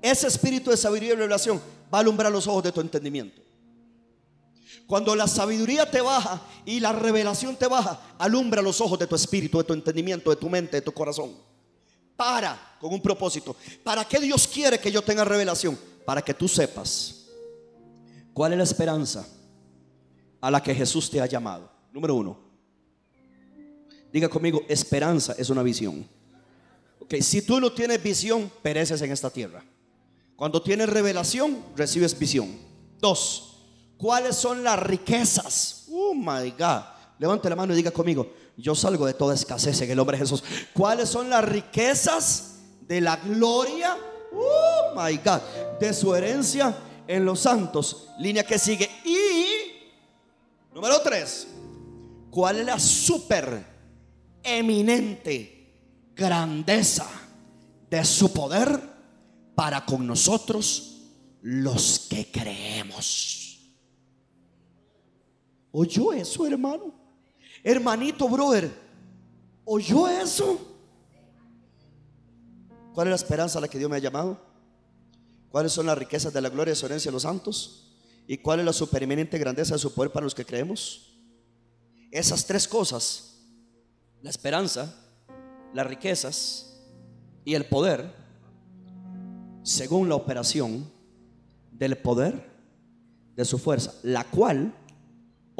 Ese espíritu de sabiduría y revelación va a alumbrar los ojos de tu entendimiento. Cuando la sabiduría te baja y la revelación te baja, alumbra los ojos de tu espíritu, de tu entendimiento, de tu mente, de tu corazón. Para con un propósito. ¿Para qué Dios quiere que yo tenga revelación? Para que tú sepas cuál es la esperanza a la que Jesús te ha llamado. Número uno. Diga conmigo, esperanza es una visión. Ok, si tú no tienes visión, pereces en esta tierra. Cuando tienes revelación, recibes visión. Dos, ¿cuáles son las riquezas? Oh my God. Levante la mano y diga conmigo, yo salgo de toda escasez en el nombre de Jesús. ¿Cuáles son las riquezas de la gloria? Oh my God. De su herencia en los santos. Línea que sigue. Y, número tres, ¿cuál es la super eminente grandeza de su poder? para con nosotros los que creemos. ¿Oyó eso, hermano? Hermanito, brother, ¿oyó eso? ¿Cuál es la esperanza a la que Dios me ha llamado? ¿Cuáles son las riquezas de la gloria y su herencia de los santos? ¿Y cuál es la supereminente grandeza de su poder para los que creemos? Esas tres cosas, la esperanza, las riquezas y el poder, según la operación del poder de su fuerza, la cual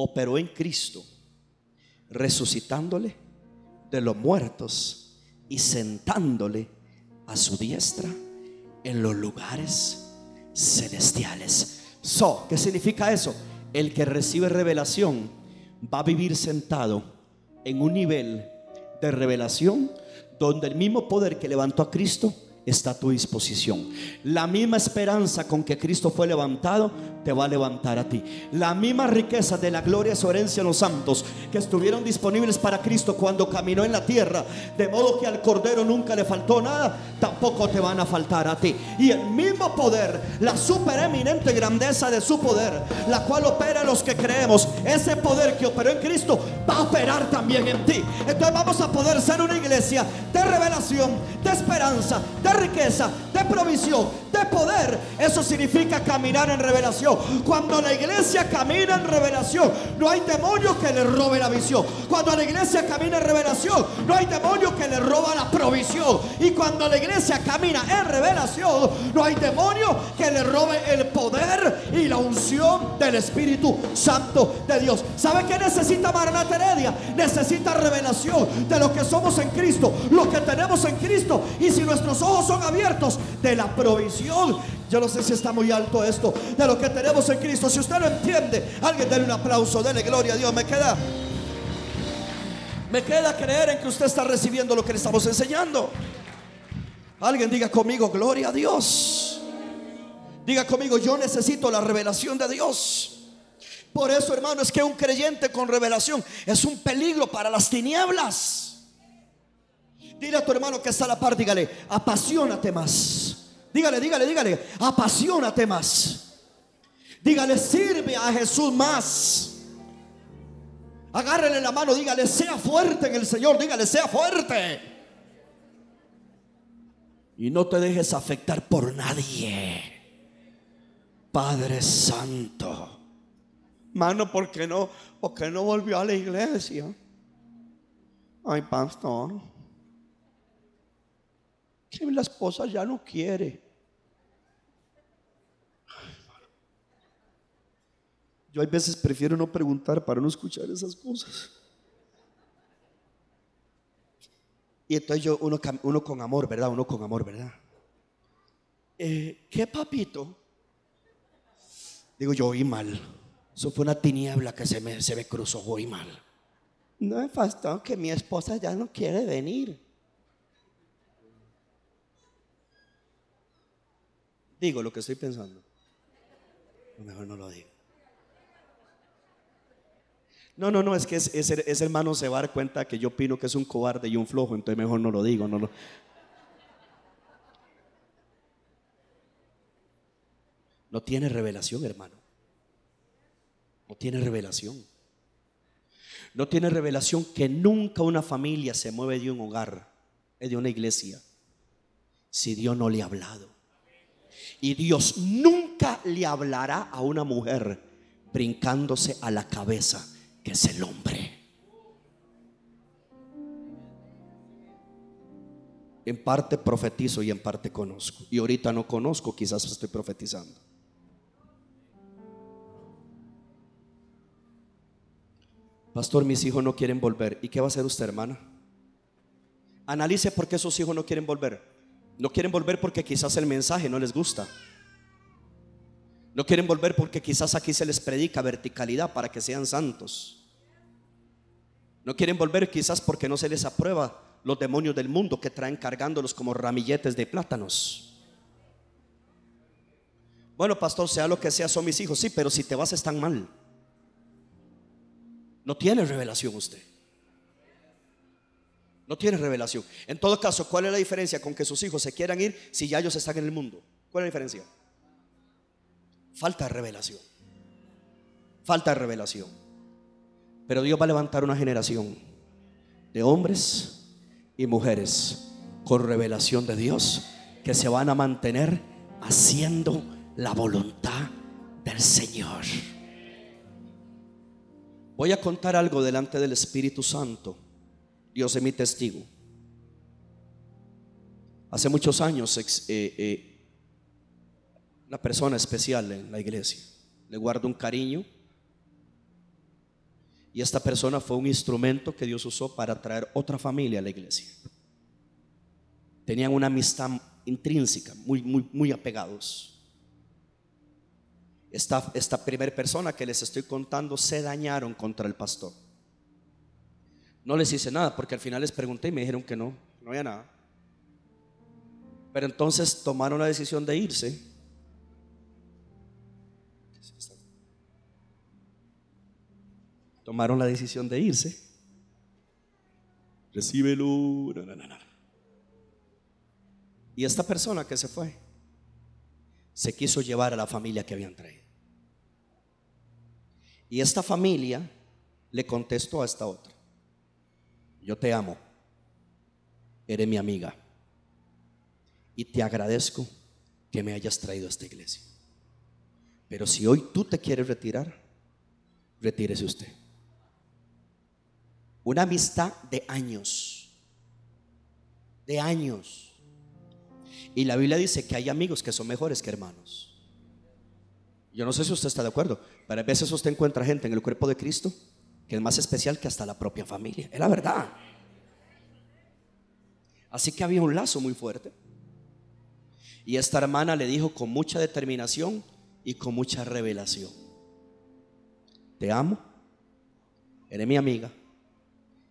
operó en Cristo, resucitándole de los muertos y sentándole a su diestra en los lugares celestiales. So, ¿qué significa eso? El que recibe revelación va a vivir sentado en un nivel de revelación donde el mismo poder que levantó a Cristo está a tu disposición. La misma esperanza con que Cristo fue levantado te va a levantar a ti. La misma riqueza de la gloria su herencia en los santos que estuvieron disponibles para Cristo cuando caminó en la tierra, de modo que al Cordero nunca le faltó nada, tampoco te van a faltar a ti. Y el mismo poder, la supereminente grandeza de su poder, la cual opera en los que creemos, ese poder que operó en Cristo va a operar también en ti. Entonces vamos a poder ser una iglesia de revelación, de esperanza, de riqueza, de provisión, de poder. Eso significa caminar en revelación. Cuando la iglesia camina en revelación, no hay demonio que le robe la visión. Cuando la iglesia camina en revelación, no hay demonio que le roba la provisión. Y cuando la iglesia camina en revelación, no hay demonio que le robe el poder y la unción del Espíritu Santo de Dios. ¿Sabe qué necesita Maranata Heredia? Necesita revelación de lo que somos en Cristo, lo que tenemos en Cristo. Y si nuestros ojos son abiertos de la provisión. Yo no sé si está muy alto esto de lo que tenemos en Cristo. Si usted lo entiende, alguien denle un aplauso, denle gloria a Dios. Me queda, me queda creer en que usted está recibiendo lo que le estamos enseñando. Alguien diga conmigo, gloria a Dios. Diga conmigo, yo necesito la revelación de Dios. Por eso, hermano, es que un creyente con revelación es un peligro para las tinieblas. Dile a tu hermano que está a la par, dígale, apasionate más. Dígale, dígale, dígale, apasionate más. Dígale, sirve a Jesús más. Agárrele la mano, dígale, sea fuerte en el Señor, dígale, sea fuerte. Y no te dejes afectar por nadie. Padre Santo. Mano, ¿por qué no? Porque no volvió a la iglesia? Ay, pastor que la esposa ya no quiere. Yo a veces prefiero no preguntar para no escuchar esas cosas. Y entonces yo, uno, uno con amor, ¿verdad? Uno con amor, ¿verdad? Eh, ¿Qué papito? Digo yo, oí mal. Eso fue una tiniebla que se me, me cruzó hoy mal. No es pastor que mi esposa ya no quiere venir. Digo lo que estoy pensando. Mejor no lo digo. No, no, no, es que ese, hermano se va a dar cuenta que yo opino que es un cobarde y un flojo, entonces mejor no lo digo. No, no. no tiene revelación, hermano. No tiene revelación. No tiene revelación que nunca una familia se mueve de un hogar, de una iglesia, si Dios no le ha hablado. Y Dios nunca le hablará a una mujer brincándose a la cabeza, que es el hombre. En parte profetizo y en parte conozco. Y ahorita no conozco, quizás estoy profetizando. Pastor, mis hijos no quieren volver. ¿Y qué va a hacer usted, hermana? Analice por qué sus hijos no quieren volver. No quieren volver porque quizás el mensaje no les gusta. No quieren volver porque quizás aquí se les predica verticalidad para que sean santos. No quieren volver quizás porque no se les aprueba los demonios del mundo que traen cargándolos como ramilletes de plátanos. Bueno, pastor, sea lo que sea, son mis hijos. Sí, pero si te vas están mal. No tiene revelación usted. No tiene revelación. En todo caso, ¿cuál es la diferencia con que sus hijos se quieran ir si ya ellos están en el mundo? ¿Cuál es la diferencia? Falta de revelación. Falta de revelación. Pero Dios va a levantar una generación de hombres y mujeres con revelación de Dios que se van a mantener haciendo la voluntad del Señor. Voy a contar algo delante del Espíritu Santo Dios es mi testigo. Hace muchos años, eh, eh, una persona especial en la iglesia, le guardo un cariño. Y esta persona fue un instrumento que Dios usó para traer otra familia a la iglesia. Tenían una amistad intrínseca, muy, muy, muy apegados. Esta, esta primera persona que les estoy contando se dañaron contra el pastor. No les hice nada porque al final les pregunté y me dijeron que no, no había nada. Pero entonces tomaron la decisión de irse. Tomaron la decisión de irse. Recíbelo. Y esta persona que se fue se quiso llevar a la familia que habían traído. Y esta familia le contestó a esta otra yo te amo, eres mi amiga y te agradezco que me hayas traído a esta iglesia. Pero si hoy tú te quieres retirar, retírese usted. Una amistad de años, de años. Y la Biblia dice que hay amigos que son mejores que hermanos. Yo no sé si usted está de acuerdo, pero a veces usted encuentra gente en el cuerpo de Cristo que es más especial que hasta la propia familia. Es la verdad. Así que había un lazo muy fuerte. Y esta hermana le dijo con mucha determinación y con mucha revelación, te amo, eres mi amiga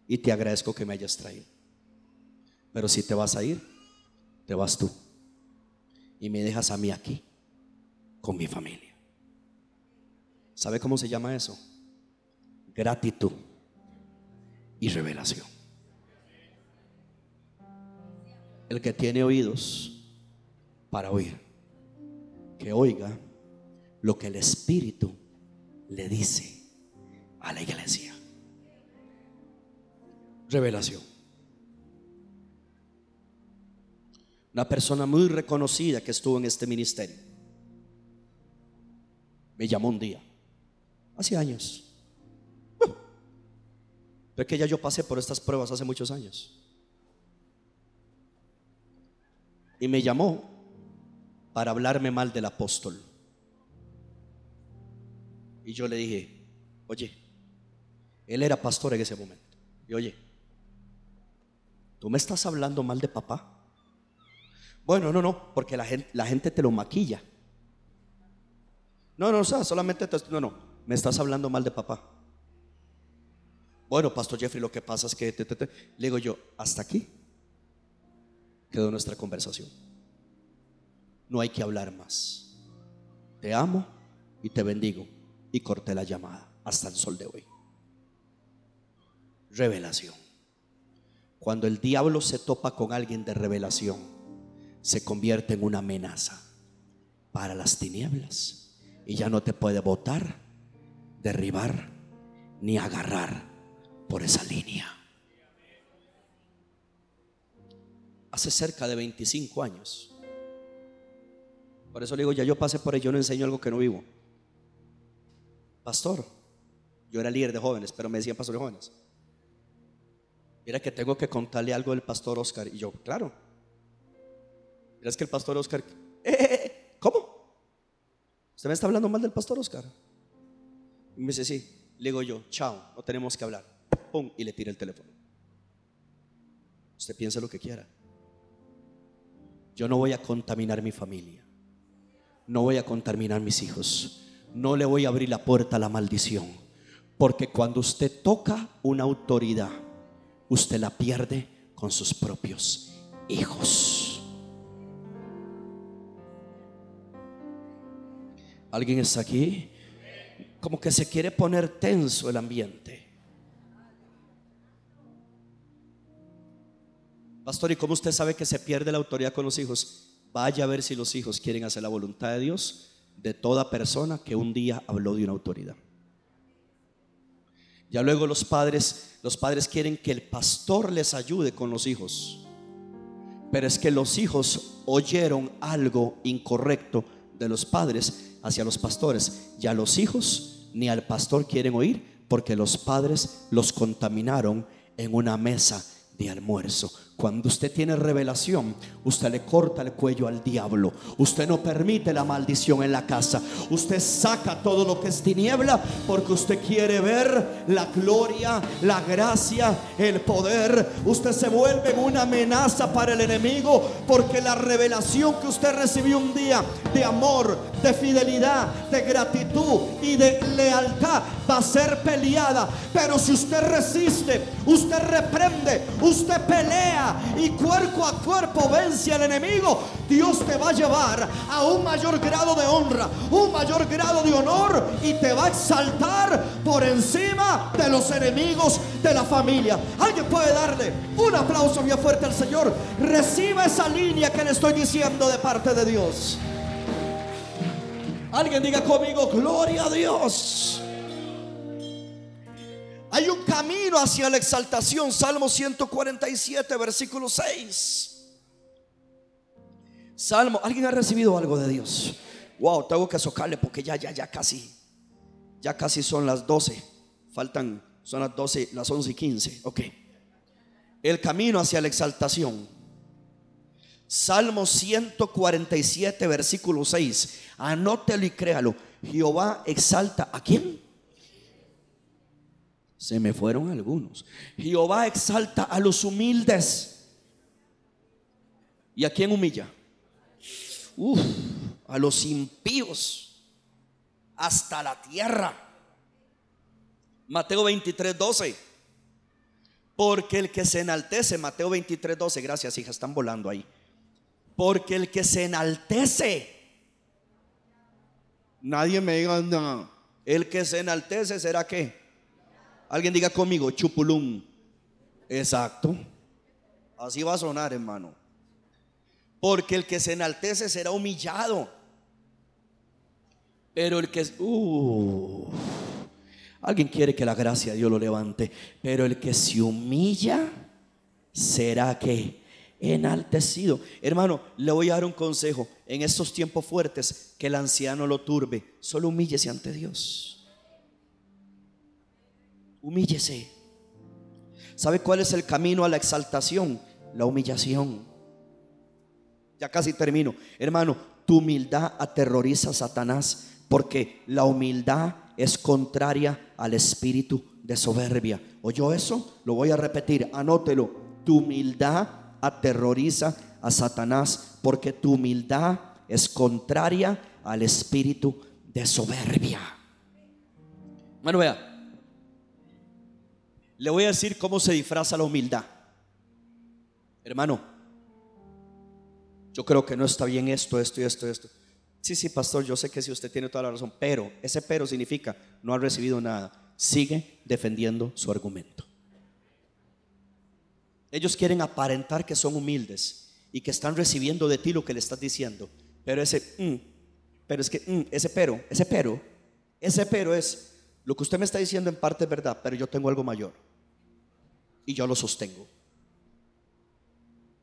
y te agradezco que me hayas traído. Pero si te vas a ir, te vas tú. Y me dejas a mí aquí, con mi familia. ¿Sabe cómo se llama eso? Gratitud y revelación. El que tiene oídos para oír, que oiga lo que el Espíritu le dice a la iglesia. Revelación. Una persona muy reconocida que estuvo en este ministerio me llamó un día, hace años pero es que ya yo pasé por estas pruebas hace muchos años. Y me llamó para hablarme mal del apóstol. Y yo le dije, oye, él era pastor en ese momento. Y oye, ¿tú me estás hablando mal de papá? Bueno, no, no, porque la gente, te lo maquilla. No, no, o sea, solamente te, no, no. me estás hablando mal de papá. Bueno, Pastor Jeffrey, lo que pasa es que le digo yo, hasta aquí quedó nuestra conversación. No hay que hablar más. Te amo y te bendigo. Y corté la llamada hasta el sol de hoy. Revelación. Cuando el diablo se topa con alguien de revelación, se convierte en una amenaza para las tinieblas. Y ya no te puede botar, derribar, ni agarrar por esa línea. Hace cerca de 25 años. Por eso le digo, ya yo pasé por ello, yo no enseño algo que no vivo. Pastor, yo era líder de jóvenes, pero me decían pastor de jóvenes. Mira que tengo que contarle algo del pastor Oscar. Y yo, claro. Mira, es que el pastor Oscar, eh, eh, eh, ¿cómo? ¿Usted me está hablando mal del pastor Oscar? Y me dice, sí. Le digo yo, chao, no tenemos que hablar. Pum, y le tira el teléfono. Usted piensa lo que quiera. Yo no voy a contaminar mi familia. No voy a contaminar mis hijos. No le voy a abrir la puerta a la maldición. Porque cuando usted toca una autoridad, usted la pierde con sus propios hijos. ¿Alguien está aquí? Como que se quiere poner tenso el ambiente. Pastor, ¿y cómo usted sabe que se pierde la autoridad con los hijos? Vaya a ver si los hijos quieren hacer la voluntad de Dios de toda persona que un día habló de una autoridad. Ya luego los padres, los padres quieren que el pastor les ayude con los hijos. Pero es que los hijos oyeron algo incorrecto de los padres hacia los pastores. Ya los hijos ni al pastor quieren oír porque los padres los contaminaron en una mesa de almuerzo. Cuando usted tiene revelación, usted le corta el cuello al diablo. Usted no permite la maldición en la casa. Usted saca todo lo que es tiniebla porque usted quiere ver la gloria, la gracia, el poder. Usted se vuelve una amenaza para el enemigo porque la revelación que usted recibió un día de amor, de fidelidad, de gratitud y de lealtad va a ser peleada. Pero si usted resiste, usted reprende, usted pelea y cuerpo a cuerpo vence al enemigo, Dios te va a llevar a un mayor grado de honra, un mayor grado de honor y te va a exaltar por encima de los enemigos de la familia. Alguien puede darle un aplauso bien fuerte al Señor. Reciba esa línea que le estoy diciendo de parte de Dios. Alguien diga conmigo, gloria a Dios. Hay un camino hacia la exaltación. Salmo 147, versículo 6. Salmo, ¿alguien ha recibido algo de Dios? Wow, tengo que socarle porque ya, ya, ya casi, ya casi son las 12. Faltan, son las 12, las 11 y 15. Ok. El camino hacia la exaltación. Salmo 147, versículo 6. Anótelo y créalo. Jehová exalta a quién? Se me fueron algunos. Jehová exalta a los humildes. ¿Y a quién humilla? Uf, a los impíos. Hasta la tierra. Mateo 23, 12. Porque el que se enaltece, Mateo 23, 12, gracias hija, están volando ahí. Porque el que se enaltece, nadie me diga nada. El que se enaltece será que Alguien diga conmigo, chupulum. Exacto. Así va a sonar, hermano. Porque el que se enaltece será humillado. Pero el que... Uh, alguien quiere que la gracia de Dios lo levante. Pero el que se humilla será que enaltecido. Hermano, le voy a dar un consejo. En estos tiempos fuertes, que el anciano lo turbe. Solo humíllese ante Dios. Humíllese. ¿Sabe cuál es el camino a la exaltación? La humillación. Ya casi termino. Hermano, tu humildad aterroriza a Satanás porque la humildad es contraria al espíritu de soberbia. ¿Oyó eso? Lo voy a repetir, anótelo. Tu humildad aterroriza a Satanás porque tu humildad es contraria al espíritu de soberbia. Bueno, vea. Le voy a decir cómo se disfraza la humildad. Hermano, yo creo que no está bien esto, esto y esto, esto. Sí, sí, pastor, yo sé que si usted tiene toda la razón, pero ese pero significa no ha recibido nada. Sigue defendiendo su argumento. Ellos quieren aparentar que son humildes y que están recibiendo de ti lo que le estás diciendo. Pero ese, mm, pero es que, mm, ese pero, ese pero, ese pero es, lo que usted me está diciendo en parte es verdad, pero yo tengo algo mayor. Y yo lo sostengo.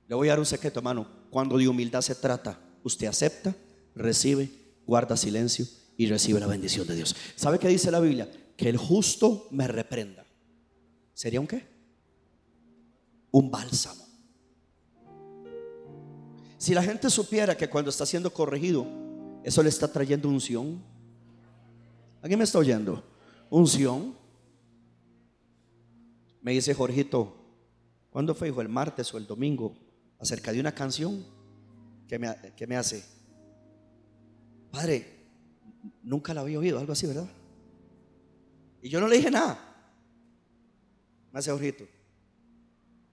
Le voy a dar un secreto, hermano. Cuando de humildad se trata, usted acepta, recibe, guarda silencio y recibe la bendición de Dios. ¿Sabe qué dice la Biblia? Que el justo me reprenda. ¿Sería un qué? Un bálsamo. Si la gente supiera que cuando está siendo corregido, eso le está trayendo unción. ¿Alguien me está oyendo? Unción. Me dice Jorgito, ¿cuándo fue, hijo? ¿El martes o el domingo? Acerca de una canción que me, que me hace. Padre, nunca la había oído, algo así, ¿verdad? Y yo no le dije nada. Me hace Jorgito.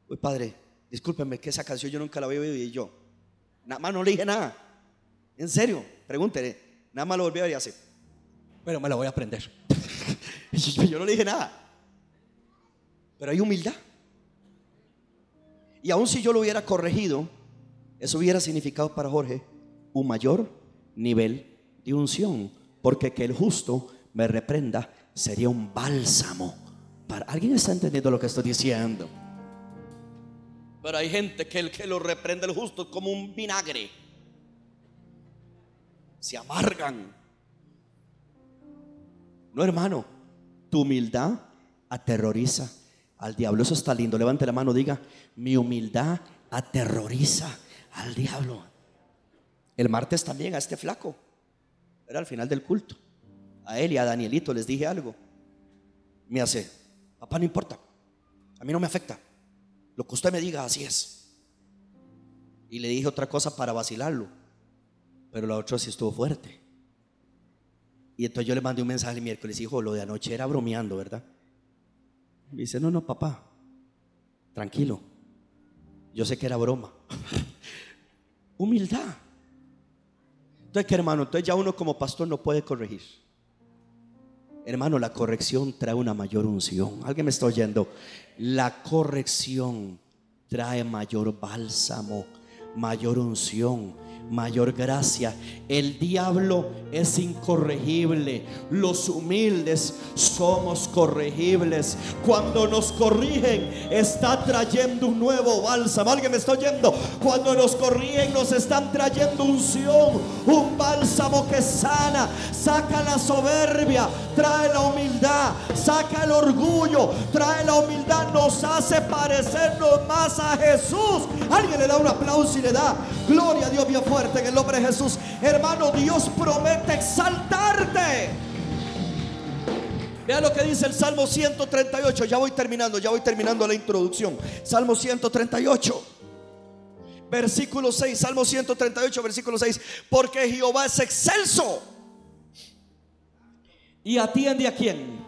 Uy, padre, discúlpeme que esa canción yo nunca la había oído y yo. Nada más no le dije nada. En serio, pregúntele. Nada más lo volví a ver y así. Pero me la voy a aprender. Yo no le dije nada. Pero hay humildad. Y aun si yo lo hubiera corregido, eso hubiera significado para Jorge un mayor nivel de unción. Porque que el justo me reprenda sería un bálsamo. Para... ¿Alguien está entendiendo lo que estoy diciendo? Pero hay gente que el que lo reprende el justo es como un vinagre. Se amargan. No, hermano, tu humildad aterroriza al diablo. Eso está lindo. Levante la mano, diga, mi humildad aterroriza al diablo. El martes también a este flaco. Era al final del culto. A él y a Danielito les dije algo. Me hace, papá, no importa. A mí no me afecta. Lo que usted me diga, así es. Y le dije otra cosa para vacilarlo. Pero la otra sí estuvo fuerte. Y entonces yo le mandé un mensaje el miércoles, hijo, lo de anoche era bromeando, ¿verdad? Y dice, no, no, papá, tranquilo. Yo sé que era broma. Humildad. Entonces, ¿qué hermano? Entonces ya uno como pastor no puede corregir. Hermano, la corrección trae una mayor unción. ¿Alguien me está oyendo? La corrección trae mayor bálsamo, mayor unción mayor gracia. El diablo es incorregible. Los humildes somos corregibles. Cuando nos corrigen, está trayendo un nuevo bálsamo. ¿Alguien me está oyendo? Cuando nos corrigen, nos están trayendo unción, un bálsamo que sana, saca la soberbia, trae la humildad, saca el orgullo, trae la humildad, nos hace parecernos más a Jesús. Alguien le da un aplauso le da gloria a Dios bien fuerte en el nombre de Jesús. Hermano, Dios promete exaltarte. Vea lo que dice el Salmo 138. Ya voy terminando, ya voy terminando la introducción. Salmo 138. Versículo 6, Salmo 138, versículo 6. Porque Jehová es excelso. ¿Y atiende a quién?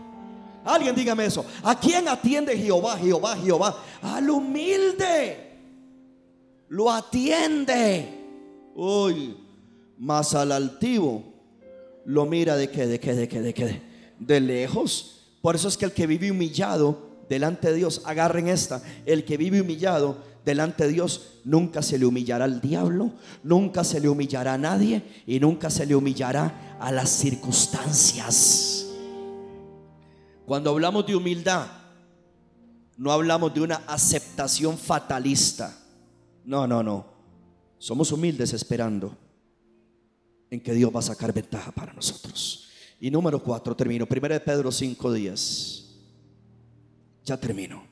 Alguien dígame eso. ¿A quién atiende Jehová, Jehová, Jehová? Al humilde. Lo atiende. Uy, más al altivo lo mira de que, de que, de que, de que, de lejos. Por eso es que el que vive humillado delante de Dios, agarren esta, el que vive humillado delante de Dios nunca se le humillará al diablo, nunca se le humillará a nadie y nunca se le humillará a las circunstancias. Cuando hablamos de humildad, no hablamos de una aceptación fatalista. No, no, no. Somos humildes esperando en que Dios va a sacar ventaja para nosotros. Y número cuatro, termino. Primero de Pedro, cinco días. Ya termino.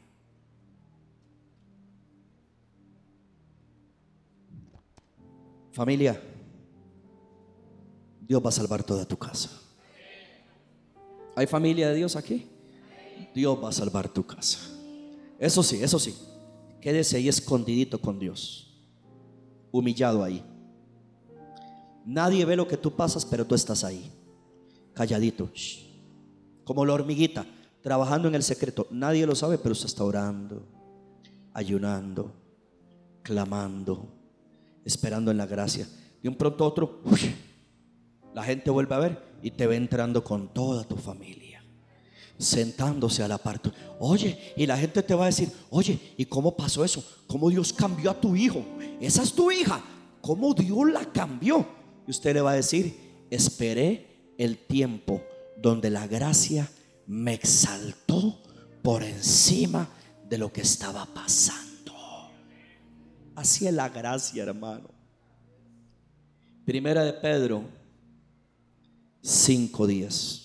Familia, Dios va a salvar toda tu casa. ¿Hay familia de Dios aquí? Dios va a salvar tu casa. Eso sí, eso sí. Quédese ahí escondidito con Dios humillado ahí. Nadie ve lo que tú pasas, pero tú estás ahí, calladito, como la hormiguita, trabajando en el secreto. Nadie lo sabe, pero usted está orando, ayunando, clamando, esperando en la gracia. De un pronto a otro, la gente vuelve a ver y te ve entrando con toda tu familia, sentándose a la parte. Oye, y la gente te va a decir, oye, ¿y cómo pasó eso? ¿Cómo Dios cambió a tu hijo? Esa es tu hija. ¿Cómo Dios la cambió? Y usted le va a decir, esperé el tiempo donde la gracia me exaltó por encima de lo que estaba pasando. Así es la gracia, hermano. Primera de Pedro Cinco días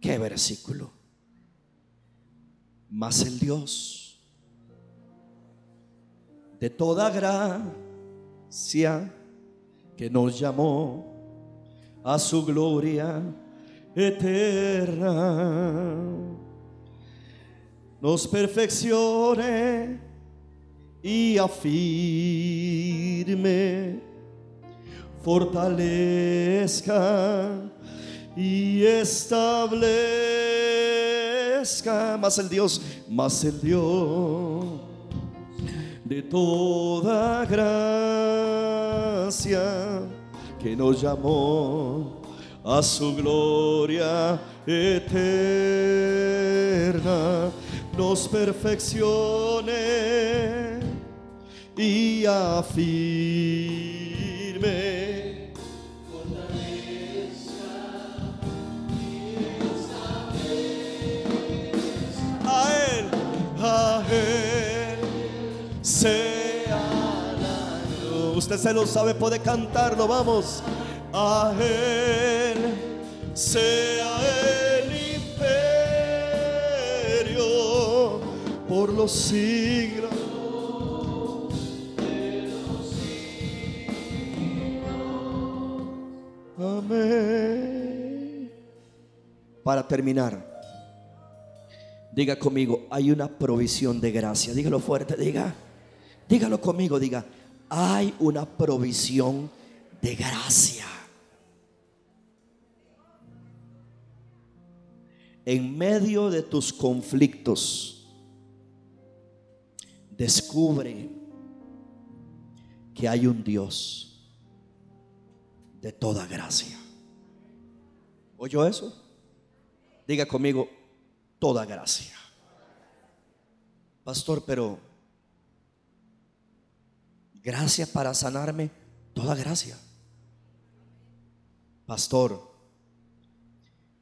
Qué versículo. Mas el Dios de toda gracia que nos llamó a su gloria eterna, nos perfeccione y afirme fortalezca y establezca más el Dios, más el Dios de toda gracia que nos llamó a su gloria eterna, nos perfeccione y afirme Usted se lo sabe, puede cantarlo, vamos. A Él sea el imperio por los siglos Para terminar, diga conmigo, hay una provisión de gracia. Dígalo fuerte, diga. Dígalo conmigo, diga, hay una provisión de gracia. En medio de tus conflictos, descubre que hay un Dios de toda gracia. ¿Oyó eso? Diga conmigo, toda gracia. Pastor, pero gracia para sanarme, toda gracia. Pastor,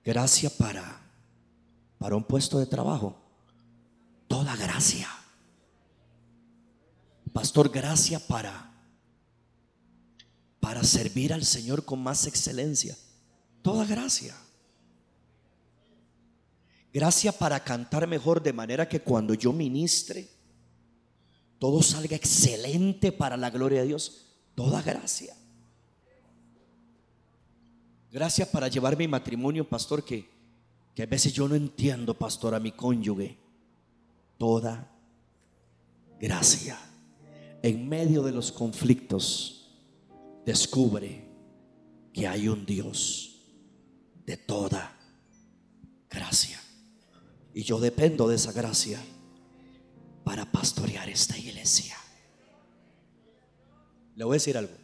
gracia para para un puesto de trabajo, toda gracia. Pastor, gracia para para servir al Señor con más excelencia, toda gracia. Gracia para cantar mejor de manera que cuando yo ministre, todo salga excelente para la gloria de Dios. Toda gracia. Gracia para llevar mi matrimonio, pastor, que, que a veces yo no entiendo, pastor, a mi cónyuge. Toda gracia. En medio de los conflictos, descubre que hay un Dios de toda gracia. Y yo dependo de esa gracia para pastorear esta iglesia. Le voy a decir algo.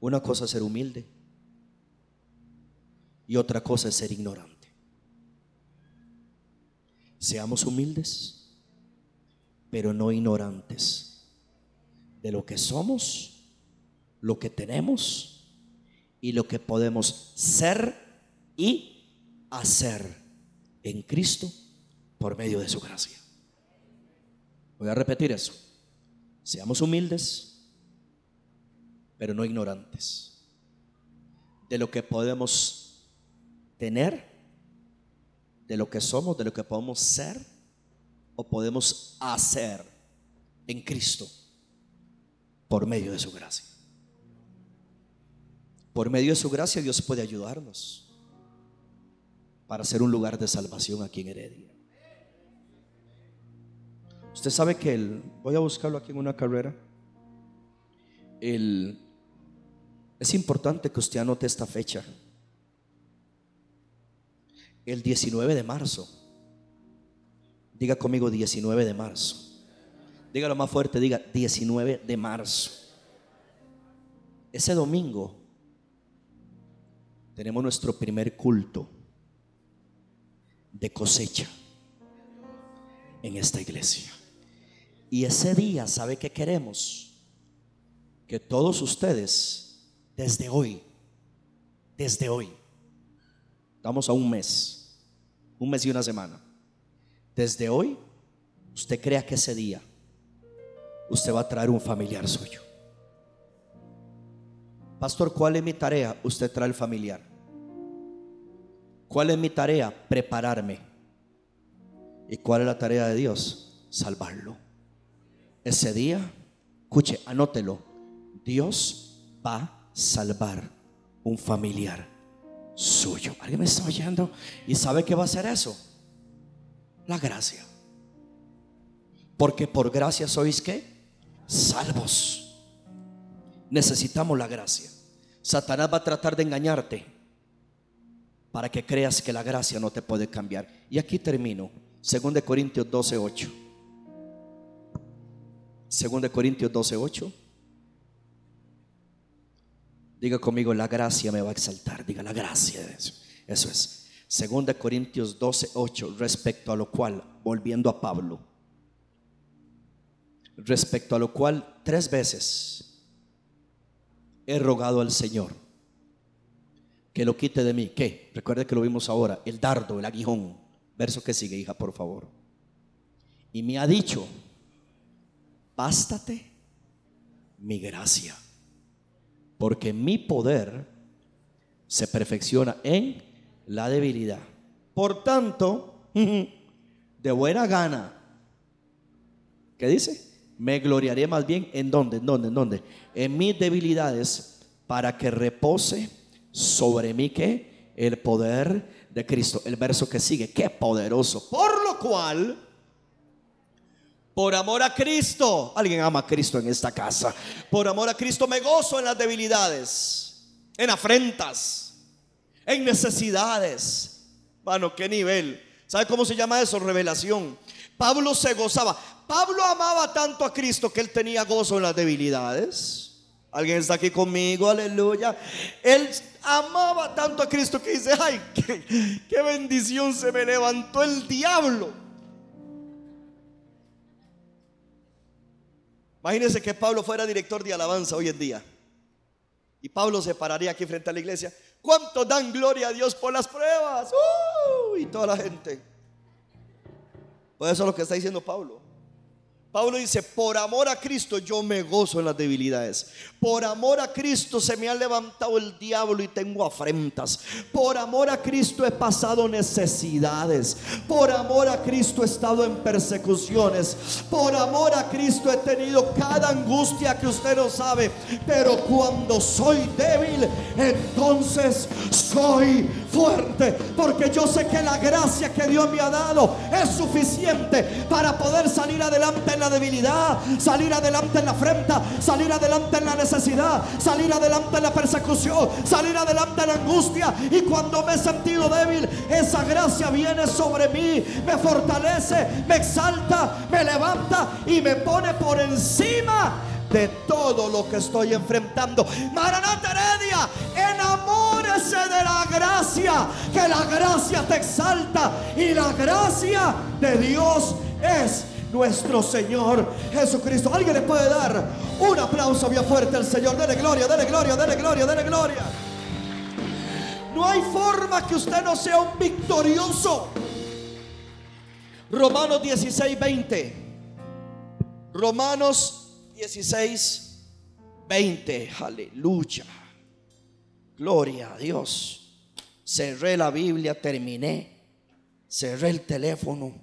Una cosa es ser humilde y otra cosa es ser ignorante. Seamos humildes, pero no ignorantes de lo que somos, lo que tenemos y lo que podemos ser y hacer en Cristo por medio de su gracia. Voy a repetir eso. Seamos humildes, pero no ignorantes de lo que podemos tener, de lo que somos, de lo que podemos ser o podemos hacer en Cristo por medio de su gracia. Por medio de su gracia Dios puede ayudarnos para ser un lugar de salvación aquí en Heredia. Usted sabe que el, voy a buscarlo aquí en una carrera, el, Es importante que usted anote esta fecha. El 19 de marzo. Diga conmigo 19 de marzo. Dígalo más fuerte, diga 19 de marzo. Ese domingo tenemos nuestro primer culto de cosecha en esta iglesia. Y ese día, ¿sabe qué queremos? Que todos ustedes, desde hoy, desde hoy, estamos a un mes, un mes y una semana, desde hoy, usted crea que ese día, usted va a traer un familiar suyo. Pastor, ¿cuál es mi tarea? Usted trae el familiar. ¿Cuál es mi tarea? Prepararme. ¿Y cuál es la tarea de Dios? Salvarlo. Ese día, escuche, anótelo. Dios va a salvar un familiar suyo. ¿Alguien me está oyendo? ¿Y sabe qué va a hacer eso? La gracia. Porque por gracia sois qué? Salvos. Necesitamos la gracia. Satanás va a tratar de engañarte para que creas que la gracia no te puede cambiar. Y aquí termino. 2 Corintios 12, 8. 2 Corintios 12, 8. Diga conmigo, la gracia me va a exaltar. Diga la gracia. Eso, eso es. 2 Corintios 12, 8. Respecto a lo cual, volviendo a Pablo. Respecto a lo cual, tres veces he rogado al Señor que lo quite de mí. ¿Qué? Recuerde que lo vimos ahora. El dardo, el aguijón. Verso que sigue, hija, por favor. Y me ha dicho, bástate mi gracia, porque mi poder se perfecciona en la debilidad. Por tanto, de buena gana, ¿qué dice? Me gloriaré más bien en dónde, en dónde, en dónde. En mis debilidades para que repose sobre mí que el poder de Cristo. El verso que sigue, qué poderoso. Por lo cual, por amor a Cristo, alguien ama a Cristo en esta casa. Por amor a Cristo me gozo en las debilidades, en afrentas, en necesidades. Bueno, qué nivel. ¿Sabe cómo se llama eso? Revelación. Pablo se gozaba. Pablo amaba tanto a Cristo que él tenía gozo en las debilidades. Alguien está aquí conmigo, aleluya. Él amaba tanto a Cristo que dice, ay, qué, bendición se me levantó el diablo. Imagínense que Pablo fuera director de alabanza hoy en día. Y Pablo se pararía aquí frente a la iglesia. ¿Cuántos dan gloria a Dios por las pruebas? ¡Uh! y toda la gente. Pues eso es lo que está diciendo Pablo. Pablo dice, por amor a Cristo yo me gozo en las debilidades. Por amor a Cristo se me ha levantado el diablo y tengo afrentas. Por amor a Cristo he pasado necesidades. Por amor a Cristo he estado en persecuciones. Por amor a Cristo he tenido cada angustia que usted no sabe. Pero cuando soy débil, entonces soy fuerte. Porque yo sé que la gracia que Dios me ha dado es suficiente para poder salir adelante en la debilidad, salir adelante en la afrenta, salir adelante en la necesidad, salir adelante en la persecución, salir adelante en la angustia. Y cuando me he sentido débil, esa gracia viene sobre mí, me fortalece, me exalta, me levanta y me pone por encima de todo lo que estoy enfrentando. Maranata Heredia, de la gracia, que la gracia te exalta y la gracia de Dios es nuestro Señor Jesucristo. ¿Alguien le puede dar un aplauso bien fuerte al Señor? Dele gloria, dele gloria, dele gloria, dele gloria. No hay forma que usted no sea un victorioso. Romanos 16, 20. Romanos 16, 20. Aleluya. Gloria a Dios. Cerré la Biblia, terminé. Cerré el teléfono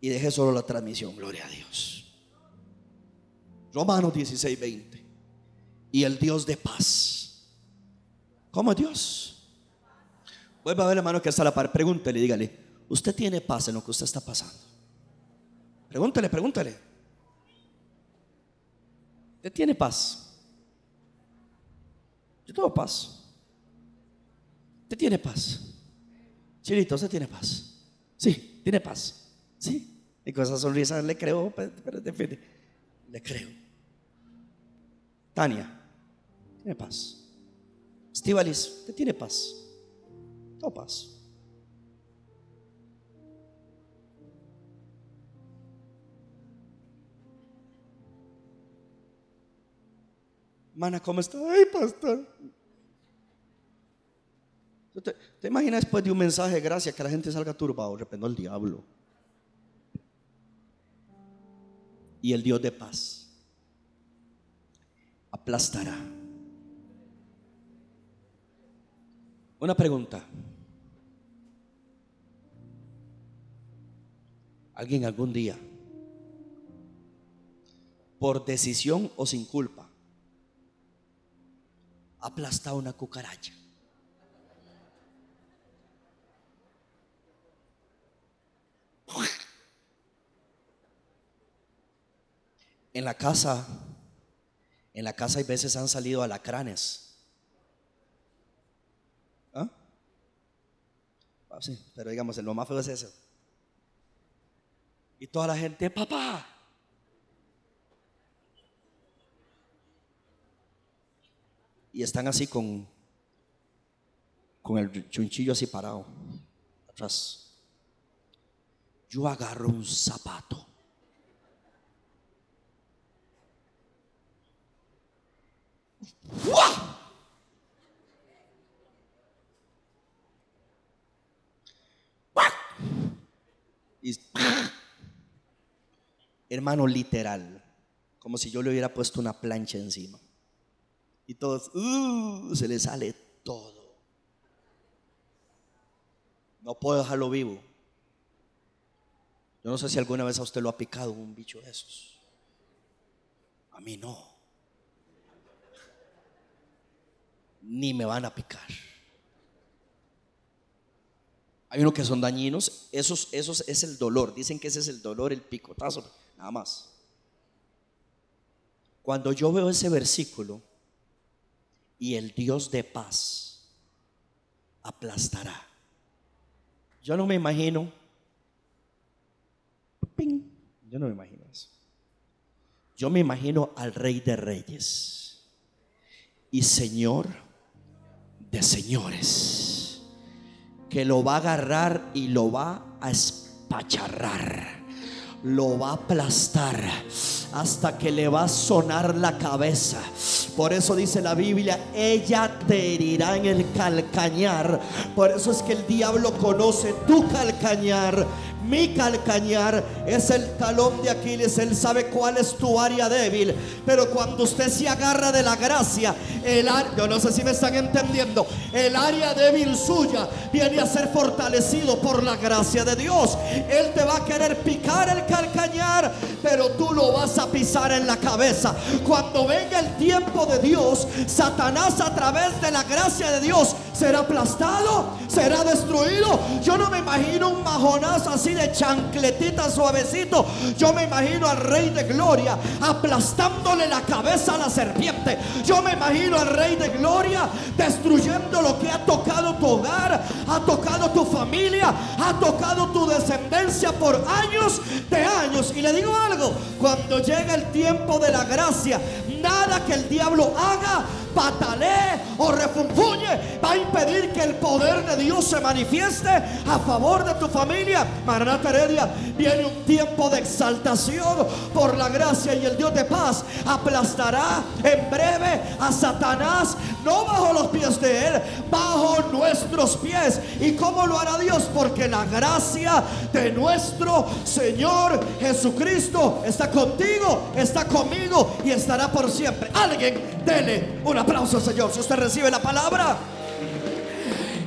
y dejé solo la transmisión, gloria a Dios. Romanos 16, 20. Y el Dios de paz. ¿Cómo es Dios? Vuelva a ver, hermano, que está a la par. Pregúntele, dígale, ¿usted tiene paz en lo que usted está pasando? Pregúntele, pregúntele. ¿Usted tiene paz? Yo tengo paz. ¿Usted tiene paz? Chirito, ¿usted tiene paz? Sí, tiene paz. Sí. Y con esa sonrisa le creo, pero, pero define. Le creo. Tania, tiene paz. Estivalis, ¿usted tiene paz? No paz. Mana, ¿cómo está? Ay, pastor. ¿Te, te imaginas después de un mensaje de gracia que la gente salga turbado? Rependo al diablo. Y el Dios de paz aplastará. Una pregunta. ¿Alguien algún día, por decisión o sin culpa, ha aplastado una cucaracha? En la casa, en la casa hay veces han salido alacranes. ¿Ah? ¿Ah? sí, pero digamos, lo más feo es eso. Y toda la gente, papá. Y están así con, con el chunchillo así parado, atrás. Yo agarro un zapato hermano, literal, como si yo le hubiera puesto una plancha encima. Y todos, uh, se le sale todo. No puedo dejarlo vivo. Yo no sé si alguna vez a usted lo ha picado un bicho de esos. A mí no. Ni me van a picar. Hay unos que son dañinos, esos, esos es el dolor. Dicen que ese es el dolor, el picotazo, nada más. Cuando yo veo ese versículo y el Dios de paz aplastará. Yo no me imagino. Yo no me imagino eso. Yo me imagino al Rey de Reyes y Señor de Señores que lo va a agarrar y lo va a espacharrar. Lo va a aplastar hasta que le va a sonar la cabeza. Por eso dice la Biblia, ella te herirá en el calcañar. Por eso es que el diablo conoce tu calcañar mi calcañar es el talón de Aquiles. Él sabe cuál es tu área débil. Pero cuando usted se agarra de la gracia, el yo no sé si me están entendiendo, el área débil suya viene a ser fortalecido por la gracia de Dios. Él te va a querer picar el calcañar, pero tú lo vas a pisar en la cabeza. Cuando venga el tiempo de Dios, Satanás a través de la gracia de Dios será aplastado, será destruido. Yo no me imagino un majonazo así de chancletita suavecito. Yo me imagino al Rey de Gloria aplastándole la cabeza a la serpiente. Yo me imagino al Rey de Gloria destruyendo lo que ha tocado tu hogar, ha tocado tu familia, ha tocado tu descendencia por años de años. Y le digo algo, cuando llega el tiempo de la gracia, nada que el diablo haga patalee o refunfuñe va a impedir que el poder de Dios se manifieste a favor de tu familia. Maranata Heredia, viene un tiempo de exaltación por la gracia y el Dios de paz aplastará en breve a Satanás, no bajo los pies de él, bajo nuestros pies. ¿Y cómo lo hará Dios? Porque la gracia de nuestro Señor Jesucristo está contigo, está conmigo y estará por siempre. Alguien, dele una aplauso, Señor. Si usted recibe la palabra.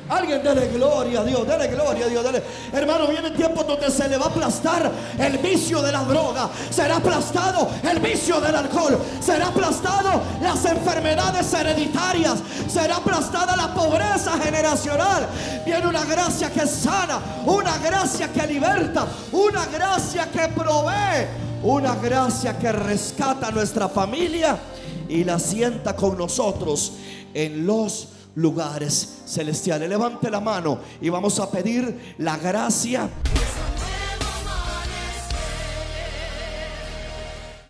Alguien dele gloria a Dios, dele gloria a Dios, dele. Hermano, viene tiempo donde se le va a aplastar el vicio de la droga, será aplastado el vicio del alcohol, será aplastado las enfermedades hereditarias, será aplastada la pobreza generacional. Viene una gracia que sana, una gracia que liberta, una gracia que provee, una gracia que rescata a nuestra familia y la sienta con nosotros en los lugares celestiales. Levante la mano y vamos a pedir la gracia